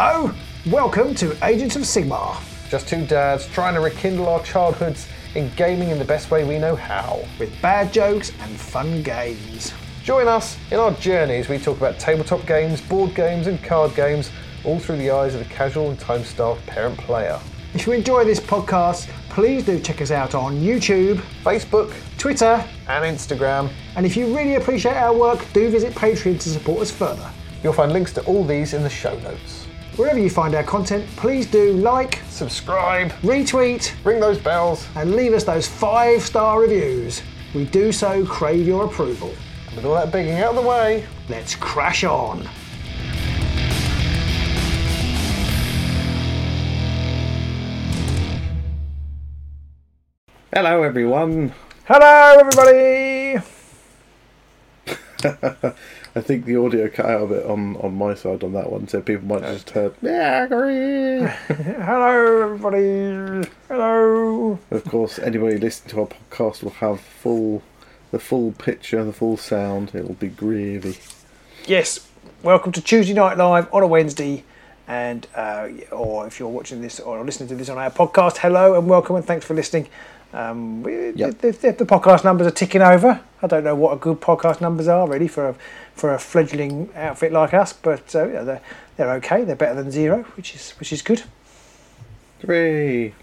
Hello, welcome to Agents of Sigmar. Just two dads trying to rekindle our childhoods in gaming in the best way we know how. with bad jokes and fun games. Join us in our journeys. we talk about tabletop games, board games, and card games, all through the eyes of the casual and time starved parent player. If you enjoy this podcast, please do check us out on YouTube, Facebook Twitter, and Instagram. and if you really appreciate our work, do visit Patreon to support us further. You'll find links to all these in the show notes. Wherever you find our content, please do like, Subscribe, retweet, ring those bells, and leave us those five star reviews. We do so crave your approval. and with all that begging out of the way, Let's crash on. Hello, everyone. Hello, everybody. I think the audio cut out a bit on, on my side on that one, so people might have just heard, yeah, I agree. Hello, everybody. Hello. of course, anybody listening to our podcast will have full the full picture, the full sound. It'll be gravy. Yes, welcome to Tuesday Night Live on a Wednesday. And, uh, or if you're watching this or listening to this on our podcast, hello and welcome and thanks for listening. Um, we, Yep. the, the, the podcast numbers are ticking over. I don't know what a good podcast numbers are really for a, for a fledgling outfit like us, but uh, yeah, they're, they're okay. They're better than zero, which is which is good. Hooray!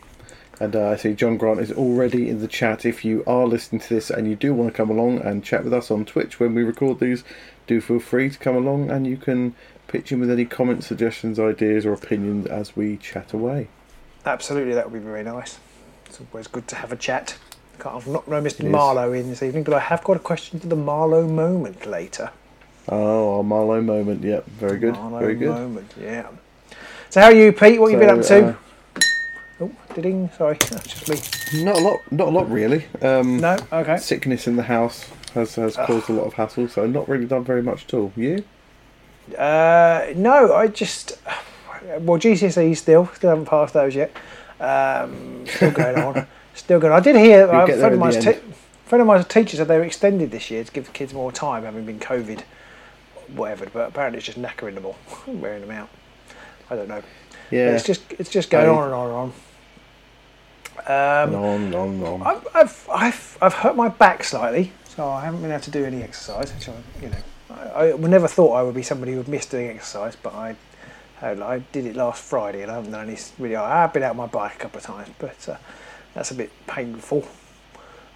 And uh, I see John Grant is already in the chat. If you are listening to this and you do want to come along and chat with us on Twitch when we record these, do feel free to come along and you can pitch in with any comments, suggestions, ideas, or opinions as we chat away. Absolutely, that would be very nice. It's always good to have a chat. Can't I've not no Mr. Marlowe in this evening, but I have got a question for the Marlowe moment later. Oh, our Marlowe moment. Yep, very good. Marlowe very good. moment, yeah. So how are you, Pete? What have you been up to? uh, oh, ding. Sorry, that's just me. Not a lot. Not a lot, really. Um, No, okay. Sickness in the house has has caused a lot of hassle, so not really done very much at all. You? Uh, no, I just well GCSE still still haven't passed those yet. Um, still going on. Still going. on. I did hear You'll a friend of in mine's te- friend of mine's teacher said they were extended this year to give the kids more time, having been COVID, whatever. But apparently it's just knackering them all, wearing them out. I don't know. Yeah. It's just it's just going I- on and on and on. Um, long, long. I've, I've, I've, I've hurt my back slightly, so I haven't been able to do any exercise. Which I, you know, I, I never thought I would be somebody who would miss doing exercise, but I, I, I did it last Friday, and I haven't done any really. I have been out on my bike a couple of times, but uh, that's a bit painful.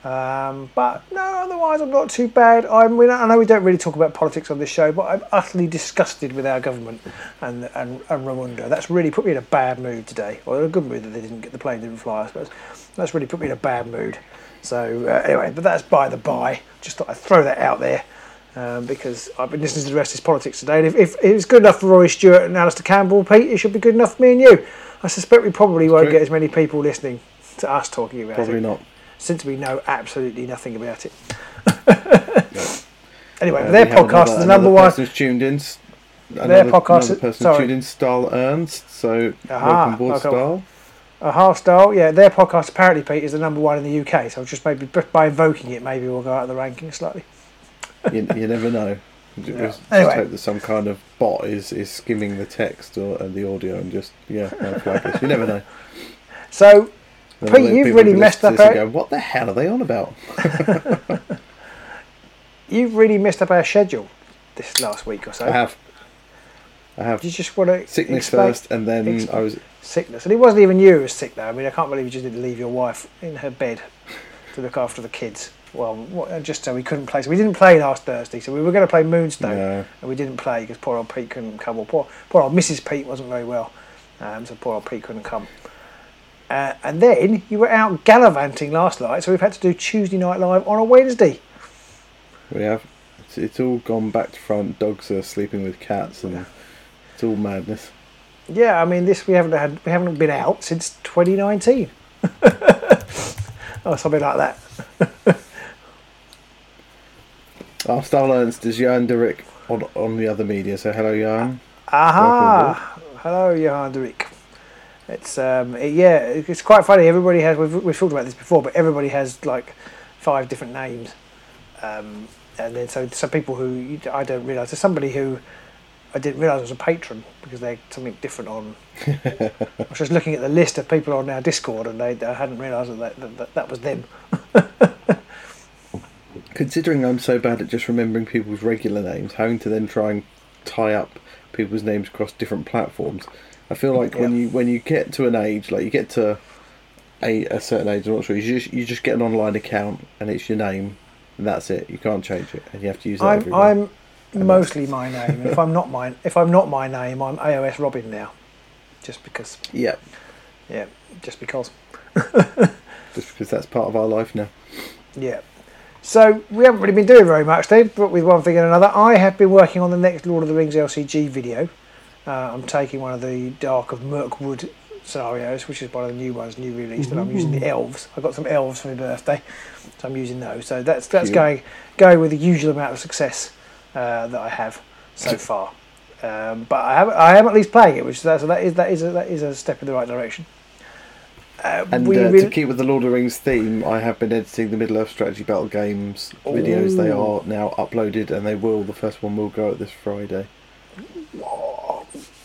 Um, but no, otherwise I'm not too bad. I'm, we I know we don't really talk about politics on this show, but I'm utterly disgusted with our government and and, and Rwanda. That's really put me in a bad mood today. Well, a good mood that they didn't get the plane didn't fly, I suppose. That's really put me in a bad mood. So uh, anyway, but that's by the by. Just thought I'd throw that out there. Um, because I've been listening to the rest of his politics today, and if, if it's good enough for Rory Stewart and Alastair Campbell, Pete, it should be good enough for me and you. I suspect we probably won't True. get as many people listening to us talking about it Probably not. Since we know absolutely nothing about it. anyway, Uh, their podcast another- is the number one. who's tuned in. Another, podcast another is- person sorry. tuned in, Stahl Ernst. So Aha, welcome aboard, okay. Stahl. A half style, yeah. Their podcast apparently, Pete, is the number one in the UK. So just maybe by invoking it, maybe we'll go out of the ranking slightly. You, you never know. Just, just Anyway. hope that some kind of bot is, is skimming the text or and the audio and just yeah, no. You never know. So Pete, you've really messed up our- Go, what the hell are they on about? you've really messed up our schedule this last week or so. I have. I have you just want to sickness explain first, and then I was sickness? And it wasn't even you who was sick though. I mean, I can't believe you just didn't leave your wife in her bed to look after the kids. Well, just so we couldn't play. So we didn't play last Thursday. So we were going to play Moonstone. no. and we didn't play because poor old Pete couldn't come. Or poor, poor old Mrs. Pete wasn't very well, um, so poor old Pete couldn't come. Uh, and then you were out gallivanting last night, so we've had to do Tuesday Night Live on a Wednesday. We have. It's, it's all gone back to front. Dogs are sleeping with cats, and it's all madness. Yeah, I mean this we haven't had we haven't been out since 2019, or something like that. Our Stahl Ernst is Jan Derek on on the other media. So hello, Jan. Aha! Hello, Johan Derek. It's um, it- yeah, it's quite funny. Everybody has we've, we've talked about this before, but everybody has like five different names, um, and then so some people who I don't realise. There's somebody who I didn't realise was a patron because they're something different on. I was just looking at the list of people on our Discord, and they, I hadn't realised that that, that that was them. Considering I'm so bad at just remembering people's regular names, having to then try and tie up people's names across different platforms, I feel like when you when you get to an age, like you get to a, a certain age, I'm not sure, you just you just get an online account and it's your name, and that's it. You can't change it, and you have to use that I'm everywhere. I'm mostly my name. if I'm not my if I'm not my name, I'm AOS Robin now, just because. yeah, Yeah, just because. just because that's part of our life now. Yeah. So we haven't really been doing very much then, but with one thing and another, I have been working on the next Lord of the Rings LCG video. Uh, I'm taking one of the Dark of Mirkwood scenarios, which is one of the new ones, new released, and I'm using the elves. I got some elves for my birthday, so I'm using those. So that's that's Cute. going going with the usual amount of success uh, that I have so far. Um, but I have I am at least playing it, which that's, that is that is a, that is a step in the right direction. Uh, And uh, really- to keep with the Lord of the Rings theme, I have been editing the Middle Earth Strategy Battle Games videos. They are now uploaded, and they will. The first one will go out this Friday.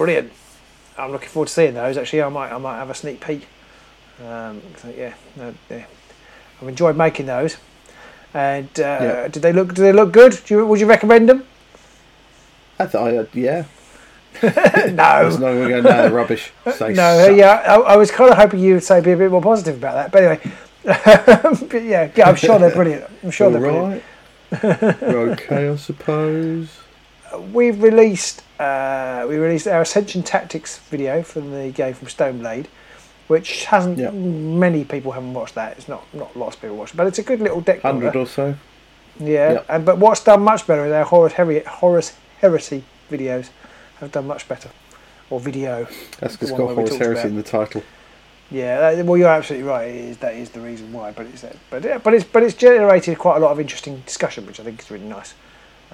Brilliant. I'm looking forward to seeing those. Actually, I might I might have a sneak peek. Um, so yeah, no, yeah, I've enjoyed making those. And uh, Yeah. did they look? Do they look good? Do you, would you recommend them? I thought, uh, yeah. There's no. no one going, no, they're rubbish. No, suck. yeah, I, I was kind of hoping you would say be a bit more positive about that. But anyway, but yeah, yeah, I'm sure they're brilliant. I'm sure All they're brilliant. right. You're okay, I suppose. We've released uh, we released our Ascension Tactics video from the game from Stoneblade, which hasn't Yeah. many people haven't watched that. It's not not lots of people watched, it, but it's a good little deck. Hundred or so. Yeah, Yeah. and but what's done much better is our Horus, Heri- Horus Heresy videos have done much better, or video. That's because it's got Horus Heresy about- in the title. Yeah, that, well, you're absolutely right. It is, that is the reason why. But it's. But yeah, but it's but it's generated quite a lot of interesting discussion, which I think is really nice,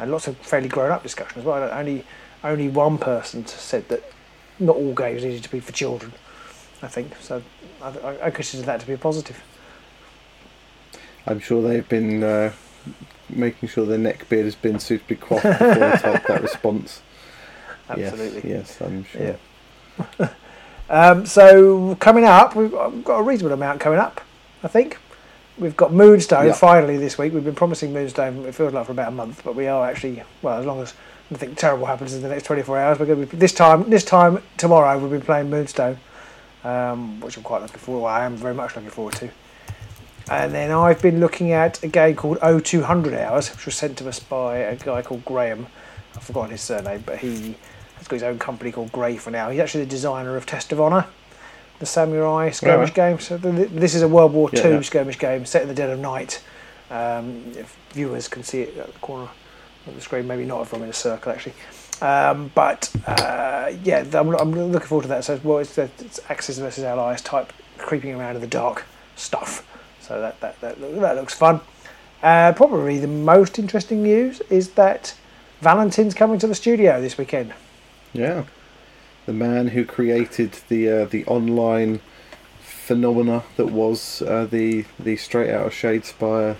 and lots of fairly grown-up discussion as well. Only only one person said that not all games needed to be for children. I think so. I, I, I consider that to be a positive. I'm sure they've been uh, making sure their neck beard has been suitably coiffed before they type that response. Absolutely. Yes, yes, I'm sure. Yeah. Um, so coming up, we've got a reasonable amount coming up. I think we've got Moonstone Yeah. finally this week. We've been promising Moonstone. It feels like for about a month, but we are actually well. As long as nothing terrible happens in the next 24 hours, we're going to be this time. This time tomorrow, we'll be playing Moonstone, um, which I'm quite looking forward. Well, I am very much looking forward to. And then I've been looking at a game called 0200 Hours, which was sent to us by a guy called Graham. I've forgotten his surname, but he has got his own company called Grey for now. He's actually the designer of Test of Honor, the samurai skirmish Alright. game. So th- th- this is a World War Yeah, II yeah. skirmish game set in the dead of night. Um, if viewers can see it at the corner of the screen, maybe not if I'm in a circle actually. Um, but uh, yeah, I'm, I'm looking forward to that. So well, it's, the- it's Axis versus Allies type creeping around in the dark stuff. So that that that, that looks fun. Uh, probably the most interesting news is that Valentin's coming to the studio this weekend. Yeah. The man who created the uh, the online phenomena that was uh, the the Straight Out of Shadespire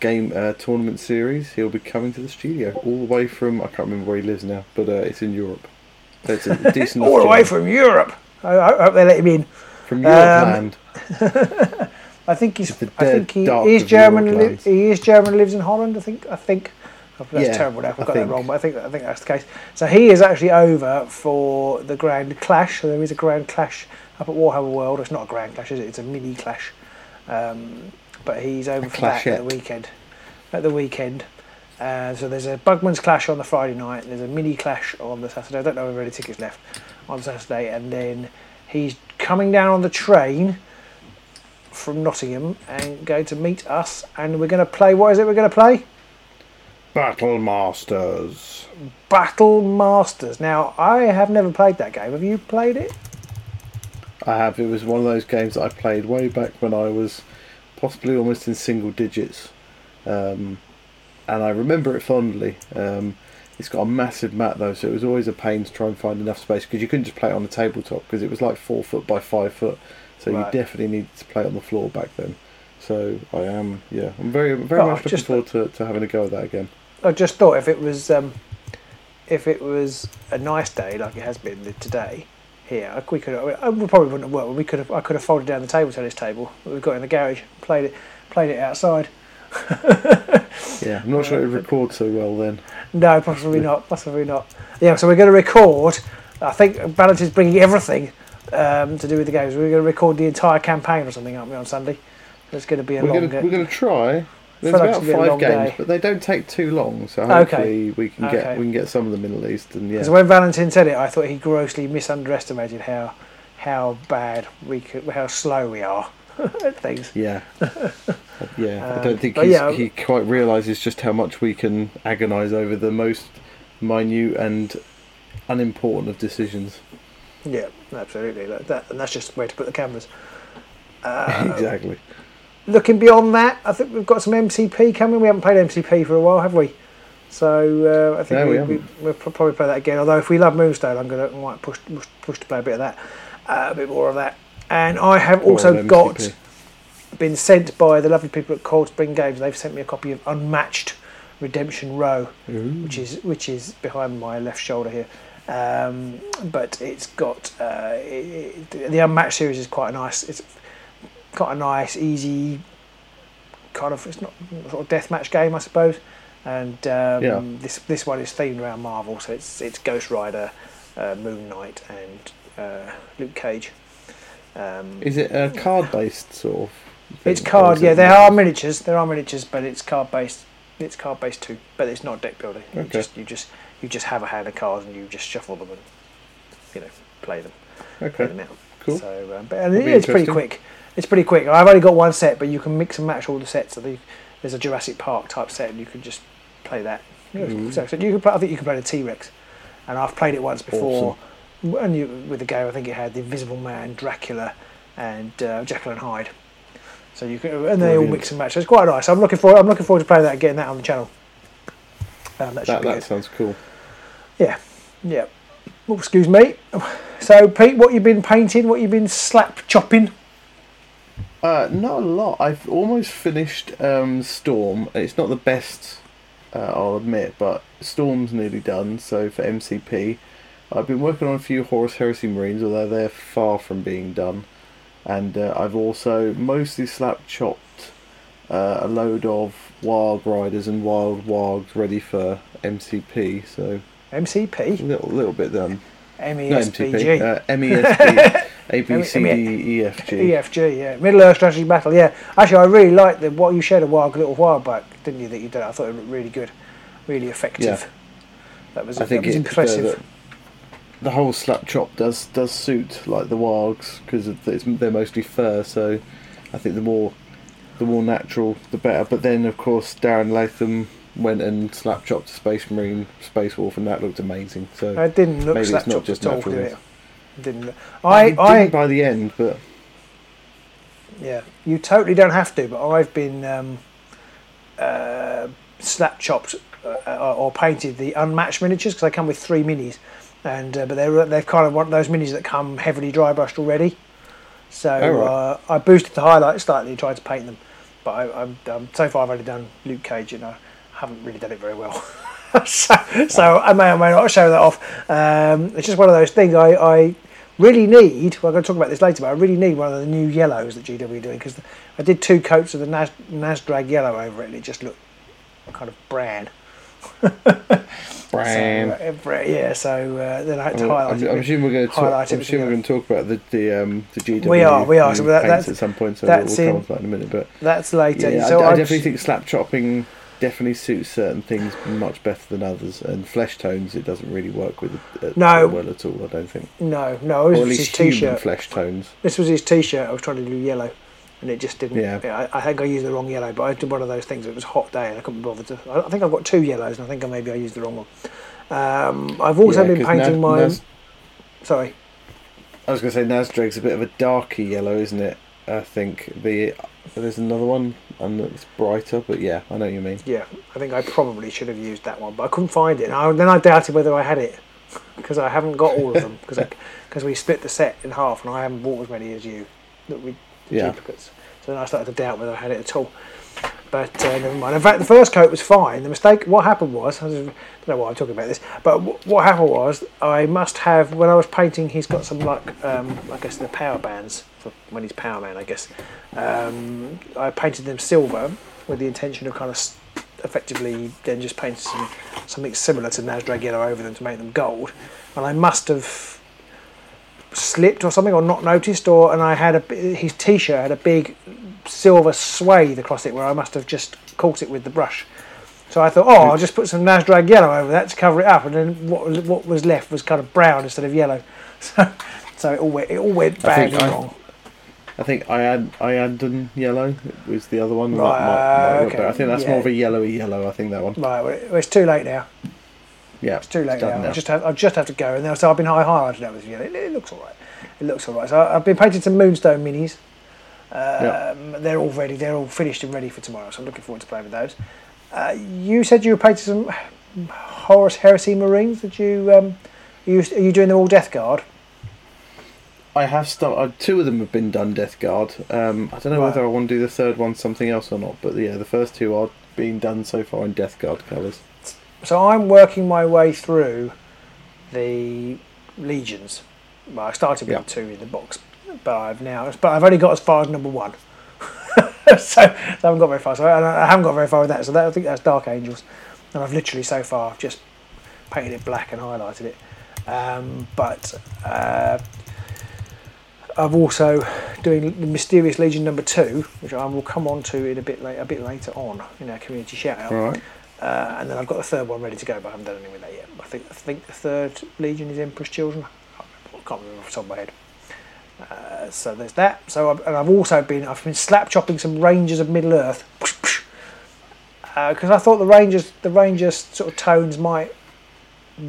game uh, tournament series. He'll be coming to the studio all the way from I can't remember where he lives now, but uh, it's in Europe. So it's a decent All the way from Europe. I, I hope they let him in. from um, Europe land. I think he's. I think he is German. Li- he is German. Lives in Holland. I think. I think. That's Yeah, terrible. Now I've got that wrong, but I think I think that's the case. So he is actually over for the Grand Clash. So there is a Grand Clash up at Warhammer World. It's not a Grand Clash, is it? It's a mini Clash. Um, but he's over A for that at the weekend. At the weekend. Uh, so there's a Bugman's Clash on the Friday night. There's a mini Clash on the Saturday. I don't know if there are any tickets left on Saturday. And then he's coming down on the train from Nottingham and going to meet us. And we're going to play. What is it? We're going to play Battle Masters. Battle Masters. Now I have never played that game. Have you played it? I have. It was one of those games that I played way back when I was possibly almost in single digits, um, and I remember it fondly. Um, it's got a massive map though, so it was always a pain to try and find enough space because you couldn't just play it on the tabletop because it was like four foot by five foot. So Right. you definitely needed to play it on the floor back then. So I am, yeah, I'm very, very Oh, much looking forward to, to having a go at that again. I just thought if it was um, if it was a nice day like it has been today here, we could I we probably wouldn't have worked. We could have I could have folded down the table tennis table that we've got in the garage, played it played it outside. Yeah, I'm not sure it would record so well then. No, possibly not. Possibly not. Yeah, so we're going to record. I think Valentin's bringing everything um, to do with the games. We're going to record the entire campaign or something, aren't we, on Sunday? It's going to be a We're long. to we're going to try. There's about it's gonna be a five games, day. but they don't take too long, so Okay. hopefully we can get Okay. we can get some of them in at least. And yeah, Because when Valentin said it, I thought he grossly misunderestimated how how bad we could, how slow we are at things. yeah, yeah. I Um, don't think he's, yeah. he quite realizes just how much we can agonise over the most minute and unimportant of decisions. Yeah, absolutely. Like that, and that's just where to put the cameras. Uh, exactly. Looking beyond that, I think we've got some MCP coming. We haven't played MCP for a while, have we? So uh, I think No, we, we we, we'll probably play that again. Although if we love Moonstone, I'm gonna might push push, push to play a bit of that, uh, a bit more of that. And I have also got been sent by the lovely people at Coiled Spring Games. They've sent me a copy of Unmatched Redemption Row, which is which is behind my left shoulder here. Um, but it's got uh, it, it, the Unmatched series is quite nice. It's quite a nice, easy kind of it's not sort of deathmatch game, I suppose. And um, Yeah. this this one is themed around Marvel, so it's it's Ghost Rider, uh, Moon Knight, and uh, Luke Cage. Um, Is it a card based sort of? it's thing, or card, yeah. it There are miniatures. There are miniatures, but it's card based. It's card based too, but it's not deck building. You just you just you just have a hand of cards and you just shuffle them and you know play them, Okay. play them out. cool. So, um, but and That'd it's pretty quick. It's pretty quick. I've only got one set, but you can mix and match all the sets. The, there's a Jurassic Park type set, and you can just play that. Mhm. so, so you can play, I think you can play the T Rex, and I've played it once before. And you, with the game, I think it had the Invisible Man, Dracula, and uh, Jekyll and Hyde. So you can, and they all mix and match. So it's quite nice. I'm looking forward. I'm looking forward to playing that, and getting that on the channel. Um, that that be that sounds cool. Yeah, yeah. Oh, excuse me. So, Pete, what you been painting? What you been slap chopping? Uh, not a lot. I've almost finished um, Storm. It's not the best, uh, I'll admit, but Storm's nearly done. So for MCP, I've been working on a few Horus Heresy Marines, although they're far from being done. And uh, I've also mostly slap chopped uh, a load of Wild Riders and Wild Wargs ready for MCP. So a MCP, little little bit done. MESBG, MCP. Uh, MESP. A B C M- D E F G. EFG, yeah, Middle Earth Strategy Battle, yeah. Actually, I really liked the what you shared a while, a little while back, didn't you? That you did. I thought it looked really good, really effective. Yeah. That was, I think that was it, impressive. The, the, the whole slap chop does does suit like the wargs because they're mostly fur. So I think the more the more natural, the better. But then of course Darren Latham went and slap chopped a Space Marine Space Wolf, and that looked amazing. So it didn't look maybe it's slap not chopped just at all, did it? Didn't. Look. I I, didn't I, by the end, but Yeah, you totally don't have to, but I've been um, uh, slap chopped uh, or painted the unmatched miniatures because they come with three minis, and uh, but they're they're kind of one of those minis that come heavily dry brushed already. So Oh, right. uh, I boosted the highlights slightly and tried to paint them, but I, I'm um, so far I've only done Luke Cage you I haven't really done it very well. so, so I may or may not show that off. Um, it's just one of those things I, I really need. Well, I'm going to talk about this later, but I really need one of the new yellows that GW are doing because I did two coats of the Nas, Nazdreg yellow over it, and it just looked kind of bran. Bran. So, uh, yeah, so uh, then I had to Well, highlight I'm, it. I'm assuming we're going to talk. I'm assuming we're going to talk about the the um the GW. We are, we are, so that- that's- at some point. So that's we'll, we'll in- come on to that in a minute, but. That's later. Yeah, so I, I definitely think slap chopping definitely suits certain things much better than others, and flesh tones it doesn't really work with uh, No. well at all. I don't think, No, no, at was his t-shirt. flesh tones. This was his t-shirt. I was trying to do yellow, and it just didn't. Yeah. I, I think I used the wrong yellow, but I did one of those things. It was a hot day, and I couldn't be bothered to. I think I've got two yellows, and I think I maybe I used the wrong one. Um, I've also Yeah, been painting my. Nas- sorry. I was going to say Nazdreg's a bit of a darker yellow, isn't it? I think the there's another one and it's brighter, but yeah, I know what you mean. Yeah, I think I probably should have used that one, but I couldn't find it. And I, then I doubted whether I had it because I haven't got all of them because because we split the set in half, and I haven't bought as many as you that we the Yeah. duplicates. So then I started to doubt whether I had it at all. But uh, never mind. In fact, the first coat was fine. The mistake, what happened was, I don't know why I'm talking about this, but wh- what happened was, I must have when I was painting. He's got some like, um, I guess the power bands for when he's power man. I guess um, I painted them silver with the intention of kind of effectively then just painting some, something similar to Nazdreg yellow over them to make them gold. And I must have slipped or something or not noticed or and I had a his t-shirt had a big silver swathe across it where I must have just caught it with the brush so I thought oh I'll just put some Nazdreg yellow over that to cover it up and then what was, what was left was kind of brown instead of yellow so, so it all went, it all went badly wrong I think Iad Iyanden yellow was the other one. Right, Might- might- might work okay. I think that's yeah. more of a yellowy yellow. I think that one. right well, it's too late now Yeah, It's too late done now. I just have I just have to go, and then so I've been high highlighting that with you. It, it looks all right. It looks all right. So I've been painting some Moonstone minis. Um, They're all ready. They're all finished and ready for tomorrow. So I'm looking forward to playing with those. Uh, you said you were painting some Horus Heresy Marines. Did you? Um, are you are you doing them all Death Guard? I have started. Two of them have been done Death Guard. Um, I don't know Right. whether I want to do the third one something else or not. But yeah, the first two are being done so far in Death Guard colours. So I'm working my way through the legions. Well, I started with Yeah. two in the box, but I've now, but I've only got as far as number one. so, so I haven't got very far. So I, I haven't got very far with that. So that, I think that's Dark Angels, and I've literally so far just painted it black and highlighted it. Um, but uh, I'm also doing the Mysterious Legion number two, which I will come on to in a bit late, a bit later on in our community shout out. Right. Uh, and then I've got the third one ready to go, but I haven't done anything with that yet. I think I think the third Legion is Emperor's Children. I can't remember, I can't remember off the top of my head. Uh, so there's that. So I've, and I've also been I've been slap chopping some Rangers of Middle Earth because I thought the Rangers the Rangers sort of tones might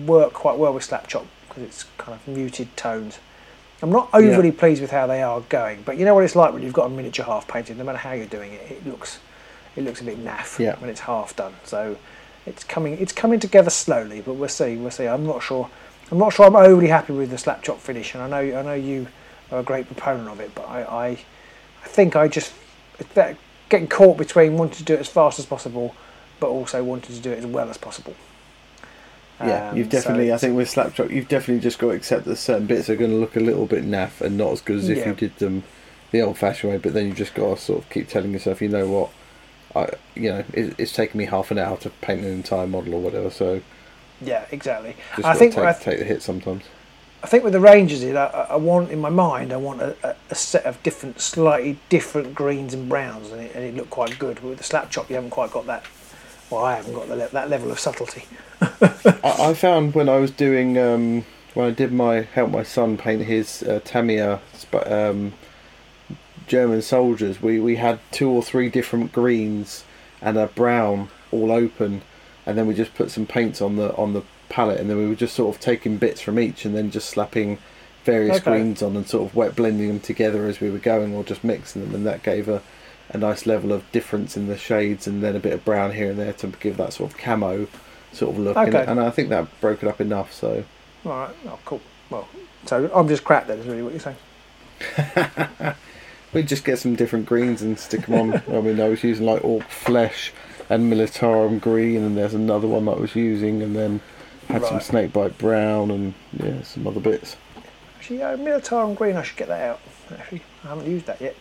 work quite well with slap chop because it's kind of muted tones. I'm not overly pleased with how they are going, but you know what it's like when you've got a miniature half painted. No matter how you're doing it, it looks it looks a bit naff Yeah. when it's half done. So it's coming it's coming together slowly, but we'll see. We'll see. I'm not sure. I'm not sure. I'm overly happy with the slap chop finish, and I know I know you are a great proponent of it, but I I, I think I just that getting caught between wanting to do it as fast as possible, but also wanting to do it as well as possible. Yeah, Um, you've so definitely. I think with Slap chop, you've definitely just got to accept that certain bits are going to look a little bit naff and not as good as if Yeah. you did them the old-fashioned way. But then you just got to sort of keep telling yourself, you know what, I, you know, it, it's taken me half an hour to paint an entire model or whatever. So yeah, exactly. just I think take, I, take the hit sometimes. I think with the Rangers, it, I, I want in my mind, I want a, a, set of different, slightly different greens and browns, and it, and it looked quite good. But with the slap chop, you haven't quite got that. Well, I haven't got the, le- that level of subtlety. I, I found when I was doing um, when I did my help my son paint his uh, Tamiya um, German soldiers, we, we had two or three different greens and a brown all open, and then we just put some paints on the on the palette, and then we were just sort of taking bits from each and then just slapping various Okay. greens on and sort of wet blending them together as we were going, or just mixing them, and that gave a a nice level of difference in the shades, and then a bit of brown here and there to give that sort of camo sort of look. And, Okay. and I think that broke it up enough. So All right. Oh, cool. Well, so I'm just crap then, is really what you're saying. we just get some different greens and stick them on. I mean, I was using like orc flesh and militarum green, and there's another one that I was using, and then had some Right. snakebite brown and yeah, some other bits. Actually, uh, Militarum Green, I should get that out. Actually, I haven't used that yet.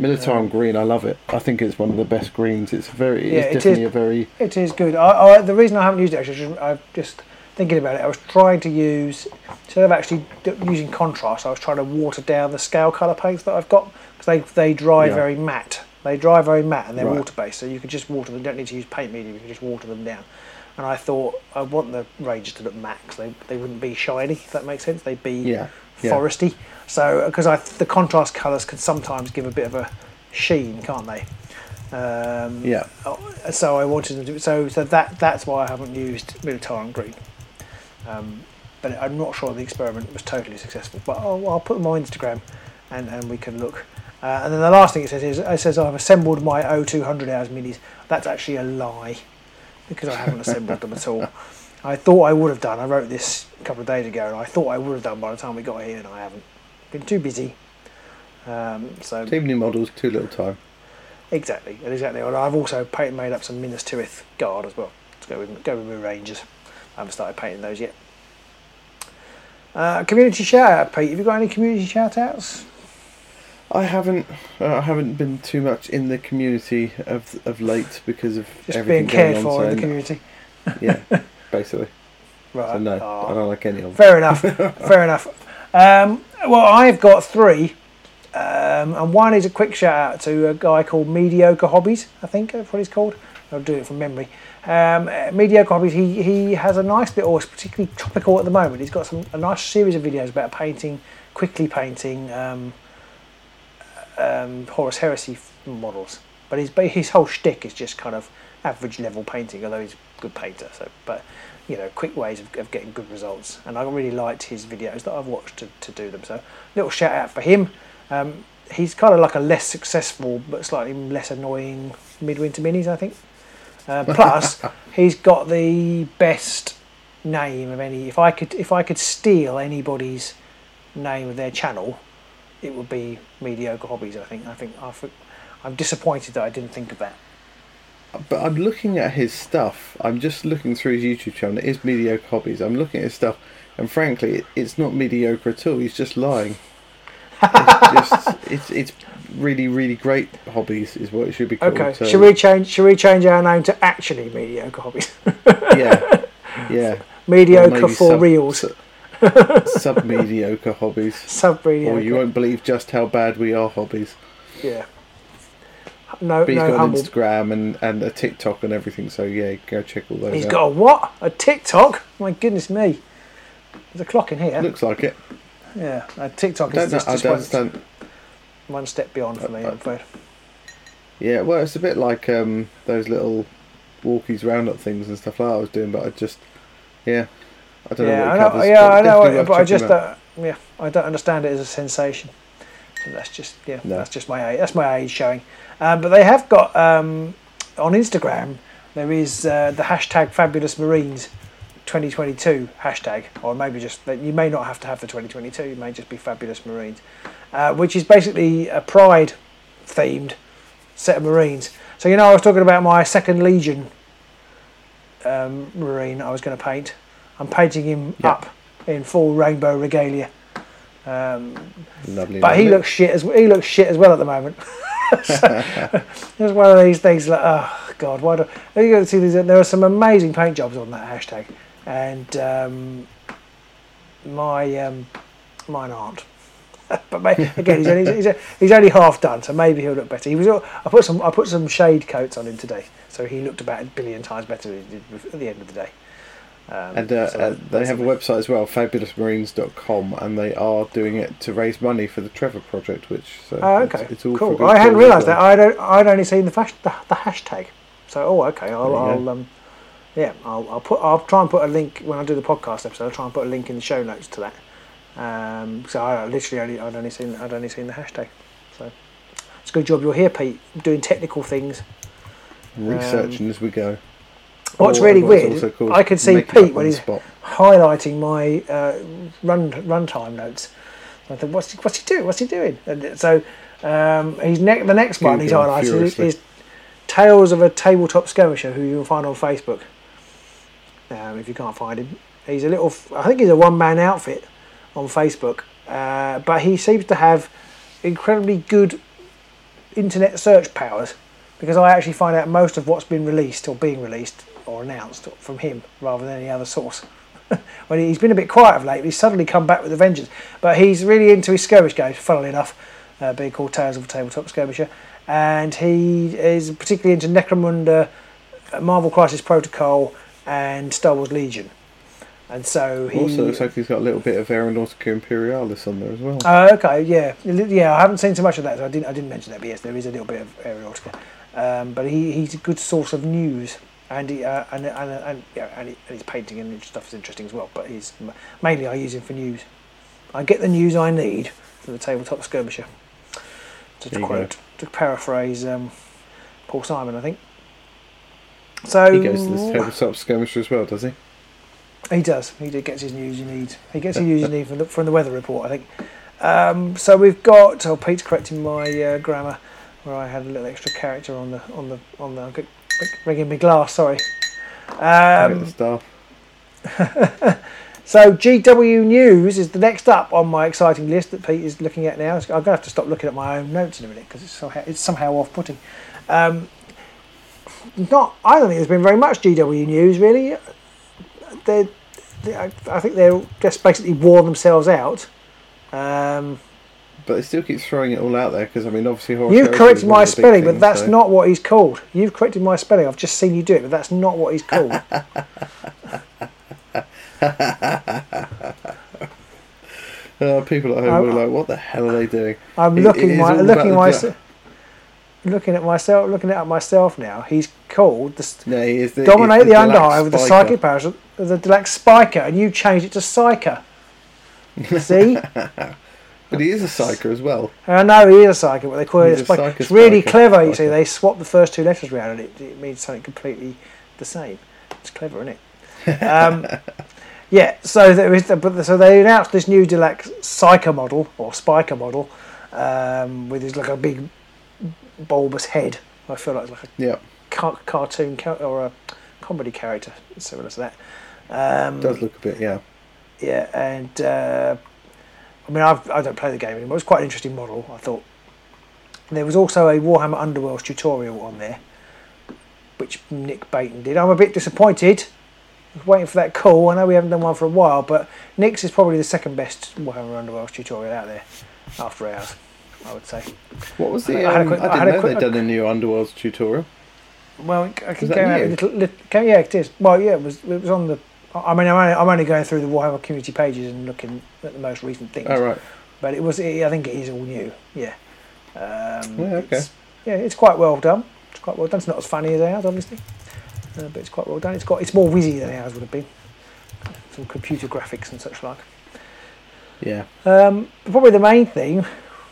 Militarum green, I love it. I think it's one of the best greens. It's very, Yeah, it's definitely is. a very It is good. I, I, the reason I haven't used it actually, I'm just thinking about it. I was trying to use instead of actually using contrast, I was trying to water down the scale color paints that I've got because they they dry Yeah. very matte. They dry very matte and they're Right. water based, so you can just water them. You don't need to use paint medium. You can just water them down. And I thought I want the ranges to look matte they they wouldn't be shiny. If that makes sense, they'd be yeah, yeah. So because I the contrast colours can sometimes give a bit of a sheen, can't they? Um, Yeah. oh, So I wanted to do so. So that that's why I haven't used Militarum Green. Um, but I'm not sure the experiment was totally successful. But I'll, I'll put them on Instagram, and, and we can look. Uh, and then the last thing it says is it says I've assembled my 0200 hours minis. That's actually a lie because I haven't assembled them at all. I thought I would have done. I wrote this a couple of days ago, and I thought I would have done by the time we got here, and I haven't. Been too busy. Um, so Too many models, too little time. Exactly, exactly. And I've also paint, made up some Minas Tirith guard as well to go with go with my Rangers. I haven't started painting those yet. Uh, community shout out, Pete. Have you got any community shout outs? I haven't. Uh, I haven't been too much in the community of of late because of Just everything being cared going for on. in the community. yeah, basically. Right. So no, Oh. I don't like any of them. Fair enough. Fair enough. Um, well, I've got three, um, and one is a quick shout out to a guy called Mediocre Hobbies. I think that's what he's called. I'll do it from memory. Um, uh, Mediocre Hobbies. He he has a nice little, it's particularly topical at the moment. He's got some a nice series of videos about painting, quickly painting um, um, Horus Heresy models. But his his whole shtick is just kind of average level painting, although he's a good painter. So, but you know, quick ways of, of getting good results. And I really liked his videos that I've watched to, to do them. So, little shout out for him. Um, he's kind of like a less successful but slightly less annoying midwinter minis, I think. Uh, plus, he's got the best name of any. If I could, if I could steal anybody's name of their channel, it would be mediocre hobbies. I think. I think. I think I'm disappointed that I didn't think of that. But I'm looking at his stuff. I'm just looking through his YouTube channel. It is mediocre hobbies. I'm looking at his stuff, and frankly, it, it's not mediocre at all. He's just lying. it's just it's it's really really great hobbies is what it should be called. Okay. so- Should we change? Should we change our name to actually mediocre hobbies? Yeah, yeah. mediocre for sub- reals. Sub mediocre hobbies. Sub Or you won't believe just how bad we are hobbies. Yeah. No, But he's no got an. Instagram and, and a TikTok and everything, so yeah, go check all those He's out. got a what? A TikTok? My goodness me. There's a clock in here. Looks like it. Yeah, a TikTok I is know, just, I don't one, one step beyond for me, Uh, I'm afraid. Yeah, well, it's a bit like um, those little walkies roundup things and stuff like I was doing, but I just, yeah, I don't know Yeah, what I know, covers. yeah, I know, definitely but I just, uh, yeah, I don't understand it as a sensation. That's just, yeah, No. that's just my age. That's my age showing. Um, but they have got um, on Instagram. There is uh, the hashtag Fabulous Marines 2022 hashtag, or maybe just you may not have to have the 2022. It may just be Fabulous Marines, uh, which is basically a Pride themed set of Marines. So you know, I was talking about my second Legion um, Marine. I was going to paint. I'm painting him Yeah. up in full rainbow regalia. Um, Lovely. but he looks shit as he looks shit as well at the moment. so, it's one of these things like oh god, why do you go see these? There are some amazing paint jobs on that hashtag, and um, my um, mine aren't. but may, again, he's only, he's, he's only half done, so maybe he'll look better. He was. I put some I put some shade coats on him today, so he looked about a billion times better than he did at the end of the day. Um, And uh, so uh, they have a website as well, fabulousmarines.com, and they are doing it to raise money for the Trevor Project, which so Oh, it's- okay, it's, all cool. I hadn't realised that. I'd, I'd only seen the, the the hashtag. So, oh, okay. I'll, I'll um, yeah, I'll, I'll put. I'll try and put a link when I do the podcast episode. I'll try and put a link in the show notes to that. Um, so I literally only I'd only seen I'd only seen the hashtag. So it's a good job you're here, Pete, doing technical things. Researching as we go. What's really weird, I could see Pete when he's highlighting my uh, run runtime notes. I thought, what's he, what's he doing? What's he doing? And so um, he's ne- the next one he's highlighted is, furiously. is Tales of a Tabletop Skirmisher, who you can find on Facebook. Um, if you can't find him, he's a little. I think he's a one man outfit on Facebook, uh, but he seems to have incredibly good internet search powers because I actually find out most of what's been released or being released or announced from him rather than any other source. when he's been a bit quiet of late, he's suddenly come back with a vengeance. But he's really into his skirmish games, funnily enough, uh, being called Tales of a Tabletop Skirmisher. And he is particularly into Necromunda, uh, Marvel Crisis Protocol, and Star Wars Legion. And so he. Also, looks like he's got a little bit of Aeronautica Imperialis on there as well. Oh, okay, yeah, yeah. I haven't seen so much of that, so I didn't. I didn't mention that. But yes, there is a little bit of aeronautica. Um, but he, he's a good source of news, and he, uh, and and and, yeah, and, he, and his painting and stuff is interesting as well. But he's mainly I use him for news. I get the news I need from the tabletop skirmisher. To you quote, to paraphrase um, Paul Simon, I think. So he goes to the tabletop skirmisher as well, does he? he does. He gets his news you need. He gets his news he needs from the, from the weather report, I think. Um, so we've got. Oh, Pete's correcting my uh, grammar. where I had a little extra character on the on the on the. Ringing me glass. Sorry. Um, stuff. so GW News is the next up on my exciting list that Pete is looking at now. I'm going to have to stop looking at my own notes in a minute because it's somehow, it's somehow off-putting. Um, not, I don't think there's been very much GW News really. They, they, I I think they're just basically worn themselves out. Um, But it still keeps throwing it all out there because I mean, obviously, Horace you've corrected my the spelling, but things, that's so- not what he's called. You've corrected my spelling. I've just seen you do it, but that's not what he's called. Uh, people at home I- were like, "What the hell are they doing?" I'm It- looking it my looking my the looking at myself looking at myself now. He's called the No, he is the, dominate the, Delaque underhive with the psychic powers of the Delaque Spyker, and you changed it to psyker. See, But he is a psyker as well. I know he is a psyker, but they call it He's a a Spyker. psyker It's really clever. You see, they swap the first two letters around, and it, it means something completely the same. It's clever, isn't it? Um, yeah. So there is, the, but so they announced this new Delaque psyker model or Spyker model um, with his like a big bulbous head. I feel like it's like a Yeah, cartoon char- or a comedy character similar to that. Um, does look a bit. Yeah, yeah, and uh, I mean, I've, I don't play the game anymore. It's quite an interesting model. I thought there was also a Warhammer Underworlds tutorial on there, which Nick Baton did. I'm a bit disappointed. I was waiting for that call. I know we haven't done one for a while, but Nick's is probably the second best Warhammer Underworlds tutorial out there after ours. I would say. what was the? I had a Um, quick- I I didn't had a know quick- they'd done a new Underworlds tutorial. Well, I can that go out little, little, yeah, it is. Well, yeah, it was. It was on the. I mean, I'm only, I'm only going through the Warhammer community pages and looking at the most recent things. Oh right. But it was. I think it is all new. Yeah. Um, Yeah, okay. It's, yeah, it's quite well done. It's quite well done. It's not as funny as ours, obviously, uh, but it's quite well done. It's got. It's more whizzy than ours would have been. Some computer graphics and such like. Yeah. Um, probably the main thing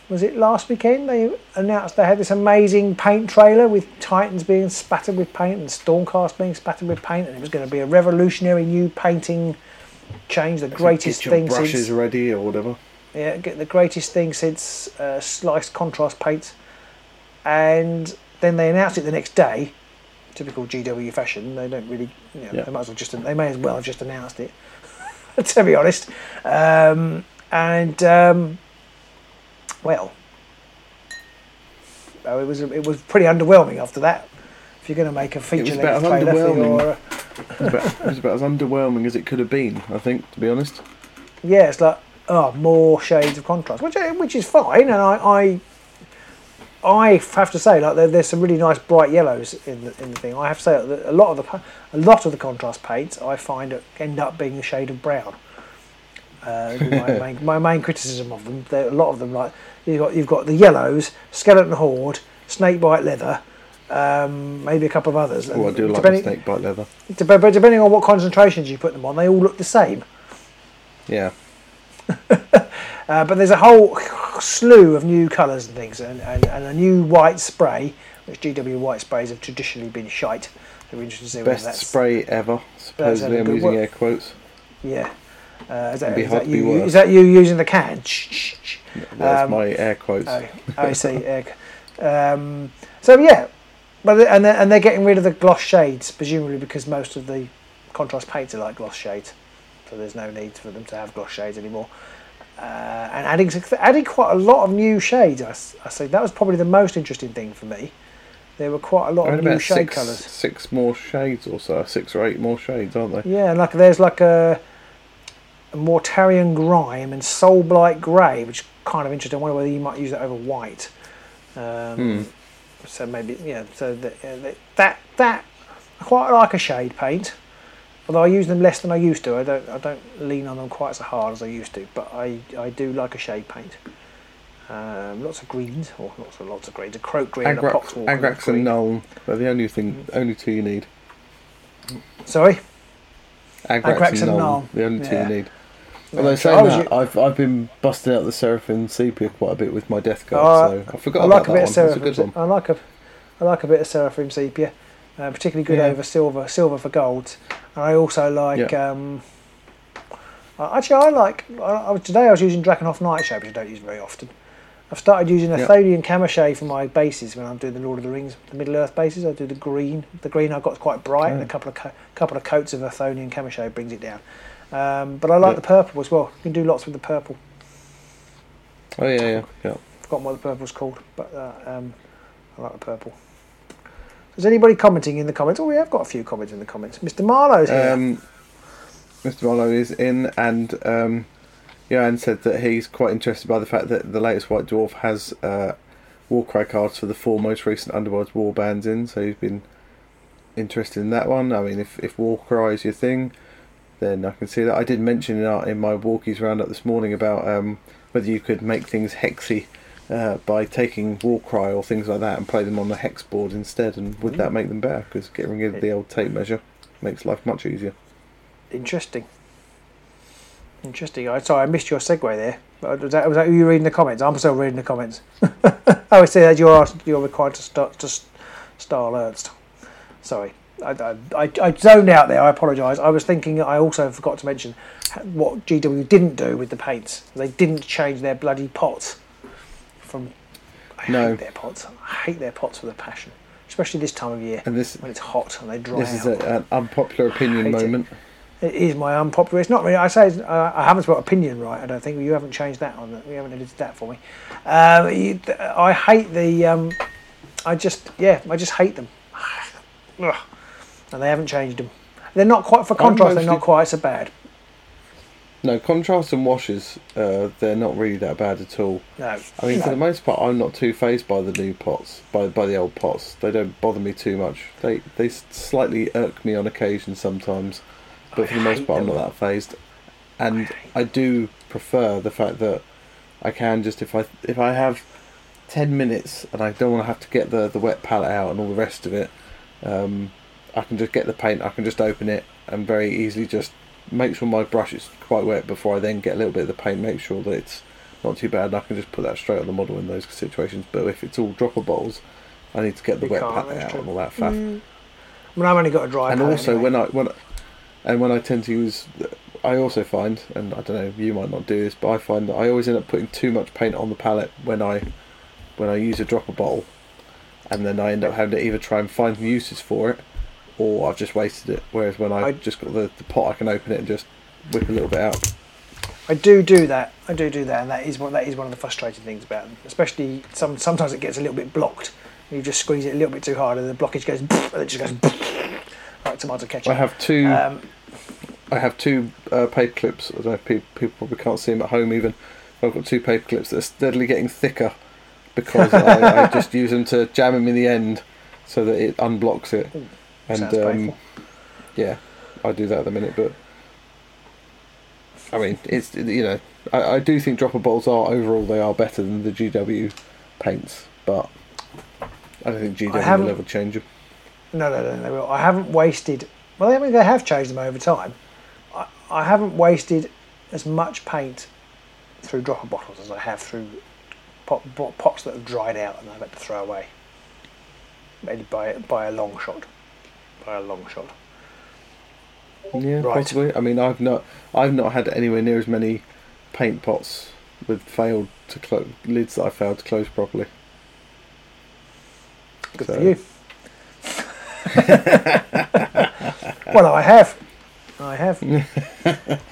was it last weekend they announced they had this amazing paint trailer with Titans being spattered with paint and Stormcast being spattered with paint, and it was going to be a revolutionary new painting change, the greatest Get your thing brushes since ready or whatever. yeah, get the greatest thing since uh, sliced contrast paints, and then they announced it the next day. Typical GW fashion. They don't really, you know, Yeah. they might as well just they may as well have just announced it. to be honest, um, and um, well, oh, it was it was pretty underwhelming after that. If you're going to make a feature length trailer for your, uh, It was, about, it was about as underwhelming as it could have been. I think, to be honest. yeah, it's like oh, more shades of contrast, which uh, which is fine, and I I, I have to say like there, there's some really nice bright yellows in the in the thing. I have to say that a lot of the a lot of the contrast paints I find end up being a shade of brown. Uh, my, main, my main criticism of them, a lot of them like you've got you've got the yellows, skeleton horde, snakebite leather. Um, maybe a couple of others. Oh, I do like the depending, snake leather. but depending on what concentrations you put them on, they all look the same. Yeah. Uh, but there's a whole slew of new colours and things, and, and, and a new white spray, which GW white sprays have traditionally been shite. So we're interested to see Best that's spray ever. Supposedly, I'm using air quotes. yeah. Uh, is, that, be is, that to be you, is that you using the can? Shh, shh, shh. That's Um, my air quotes. Oh, I see. Um, so yeah, but the- and they're, and they're getting rid of the gloss shades, presumably because most of the contrast paints are like gloss shades, so there's no need for them to have gloss shades anymore. Uh, and adding adding quite a lot of new shades. I, I say that was probably the most interesting thing for me. There were quite a lot of new shade six, colours. six more shades or so, six or eight more shades, aren't they? Yeah, and like there's like a, a Mortarion grime and Soul Blight grey, which is kind of interesting. I wonder whether you might use that over white. Um, Hmm. So maybe yeah. So that uh, that that I quite like a shade paint, although I use them less than I used to. I don't I don't lean on them quite so hard as I used to, but I I do like a shade paint. Um, lots of greens, or lots of lots of greens. A Kroak green and a Agrax, poxwalk. Agrax and Nuln. They're the only thing, only two you need. Sorry. Agrax, Agrax and and Nuln. Nuln. The only two Yeah. you need. Although saying that, u- I've I've been busting out the Seraphim Sepia quite a bit with my Death Guard, so I forgot I about like a that bit of a seraphim. one. I like a, I like a bit of seraphim sepia, uh, particularly good Yeah. over silver, silver for gold. And I also like. Yeah. Um, actually, I like. I, today I was using Drakenhof Nightshade, which I don't use very often. I've started using a Yeah. Athonian Camouflage for my bases when I'm doing the Lord of the Rings, the Middle Earth bases. I do the green. The green I've got is quite bright, and a Oh. couple of co- couple of coats of Athonian Camouflage brings it down. Um, but I like Yeah. the purple as well. You can do lots with the purple. Oh yeah, yeah, yeah. Forgotten what the purple's called, but uh, um, I like the purple. Is anybody commenting in the comments? Oh, we have got a few comments in the comments. Mr. Marlowe's here. Um, Mr. Marlowe is in, and um, Johan said that he's quite interested by the fact that the latest White Dwarf has uh, Warcry cards for the four most recent Underworlds war bands in, so he's been interested in that one. I mean, if if Warcry is your thing, then I can see that. I did mention in, our, in my walkies roundup this morning about um, whether you could make things hexy. Uh, by taking Warcry or things like that and play them on the hex board instead, and would that make them better? Because getting rid of the old tape measure makes life much easier. Interesting. Interesting. I sorry, I missed your segue there. Was that, was that you reading the comments? I'm still reading the comments. I I see that you're you're required to start to s- star alerts. Sorry, I, I, I, zoned out there. I apologise. I was thinking. I also forgot to mention what GW didn't do with the paints. They didn't change their bloody pots. From I No. hate their pots. I hate their pots with a passion, especially this time of year And this when it's hot and they dry this out. is a, an unpopular opinion hate it. moment. It is my unpopular. It's not really. I say uh, I haven't got opinion right. I don't think you haven't changed that on. You haven't edited that for me. Um, you, I hate the. Um, I just yeah. I just hate them. Ugh. And they haven't changed them. They're not quite for contrast. They're not quite so bad. No, contrast and washes, uh, they're not really that bad at all. No. I mean, for the most part, I'm not too fazed by the new pots, by by the old pots. They don't bother me too much. They they slightly irk me on occasion sometimes, but for the most part, I'm not that fazed. And hate I do prefer the fact that I can just if I if I have ten minutes and I don't want to have to get the the wet palette out and all the rest of it, um, I can just get the paint. I can just open it and very easily just make sure my brush is quite wet before I then get a little bit of the paint. Make sure that it's not too bad. And I can just put that straight on the model in those situations. But if it's all dropper bottles, I need to get the You wet can't, palette that's out true. and all that faff. Mm. I mean, I've only got a dry. and also anyway. when I when and when I tend to use, I also find, and I don't know, you might not do this, but I find that I always end up putting too much paint on the palette when I when I use a dropper bottle, and then I end up having to either try and find some uses for it, or I've just wasted it. Whereas when I've I- just got the, the pot, I can open it and just whip a little bit out. I do do that. I do do that, and that is one. That is one of the frustrating things about them. Especially some. Sometimes it gets a little bit blocked. You just squeeze it a little bit too hard, and the blockage goes. And it just goes. Like tomato ketchup. I have two. Um, I have two uh, paper clips. I don't know if people, people probably can't see them at home even. I've got two paper clips that are steadily getting thicker because I, I just use them to jam them in the end so that it unblocks it. And um, yeah, I do that at the minute. But I mean, it's you know, I, I do think dropper bottles are overall they are better than the GW paints, but I don't think GW will ever change them. No, no, no, they will. I haven't wasted. Well, I mean, they have changed them over time. I, I haven't wasted as much paint through dropper bottles as I have through pot, pot, pots that have dried out and I've had to throw away. Maybe by by a long shot. By a long shot. Yeah, Right. possibly. I mean, I've not, I've not had anywhere near as many paint pots with failed to close lids that I failed to close properly. Good So- for you. well, I have. I have.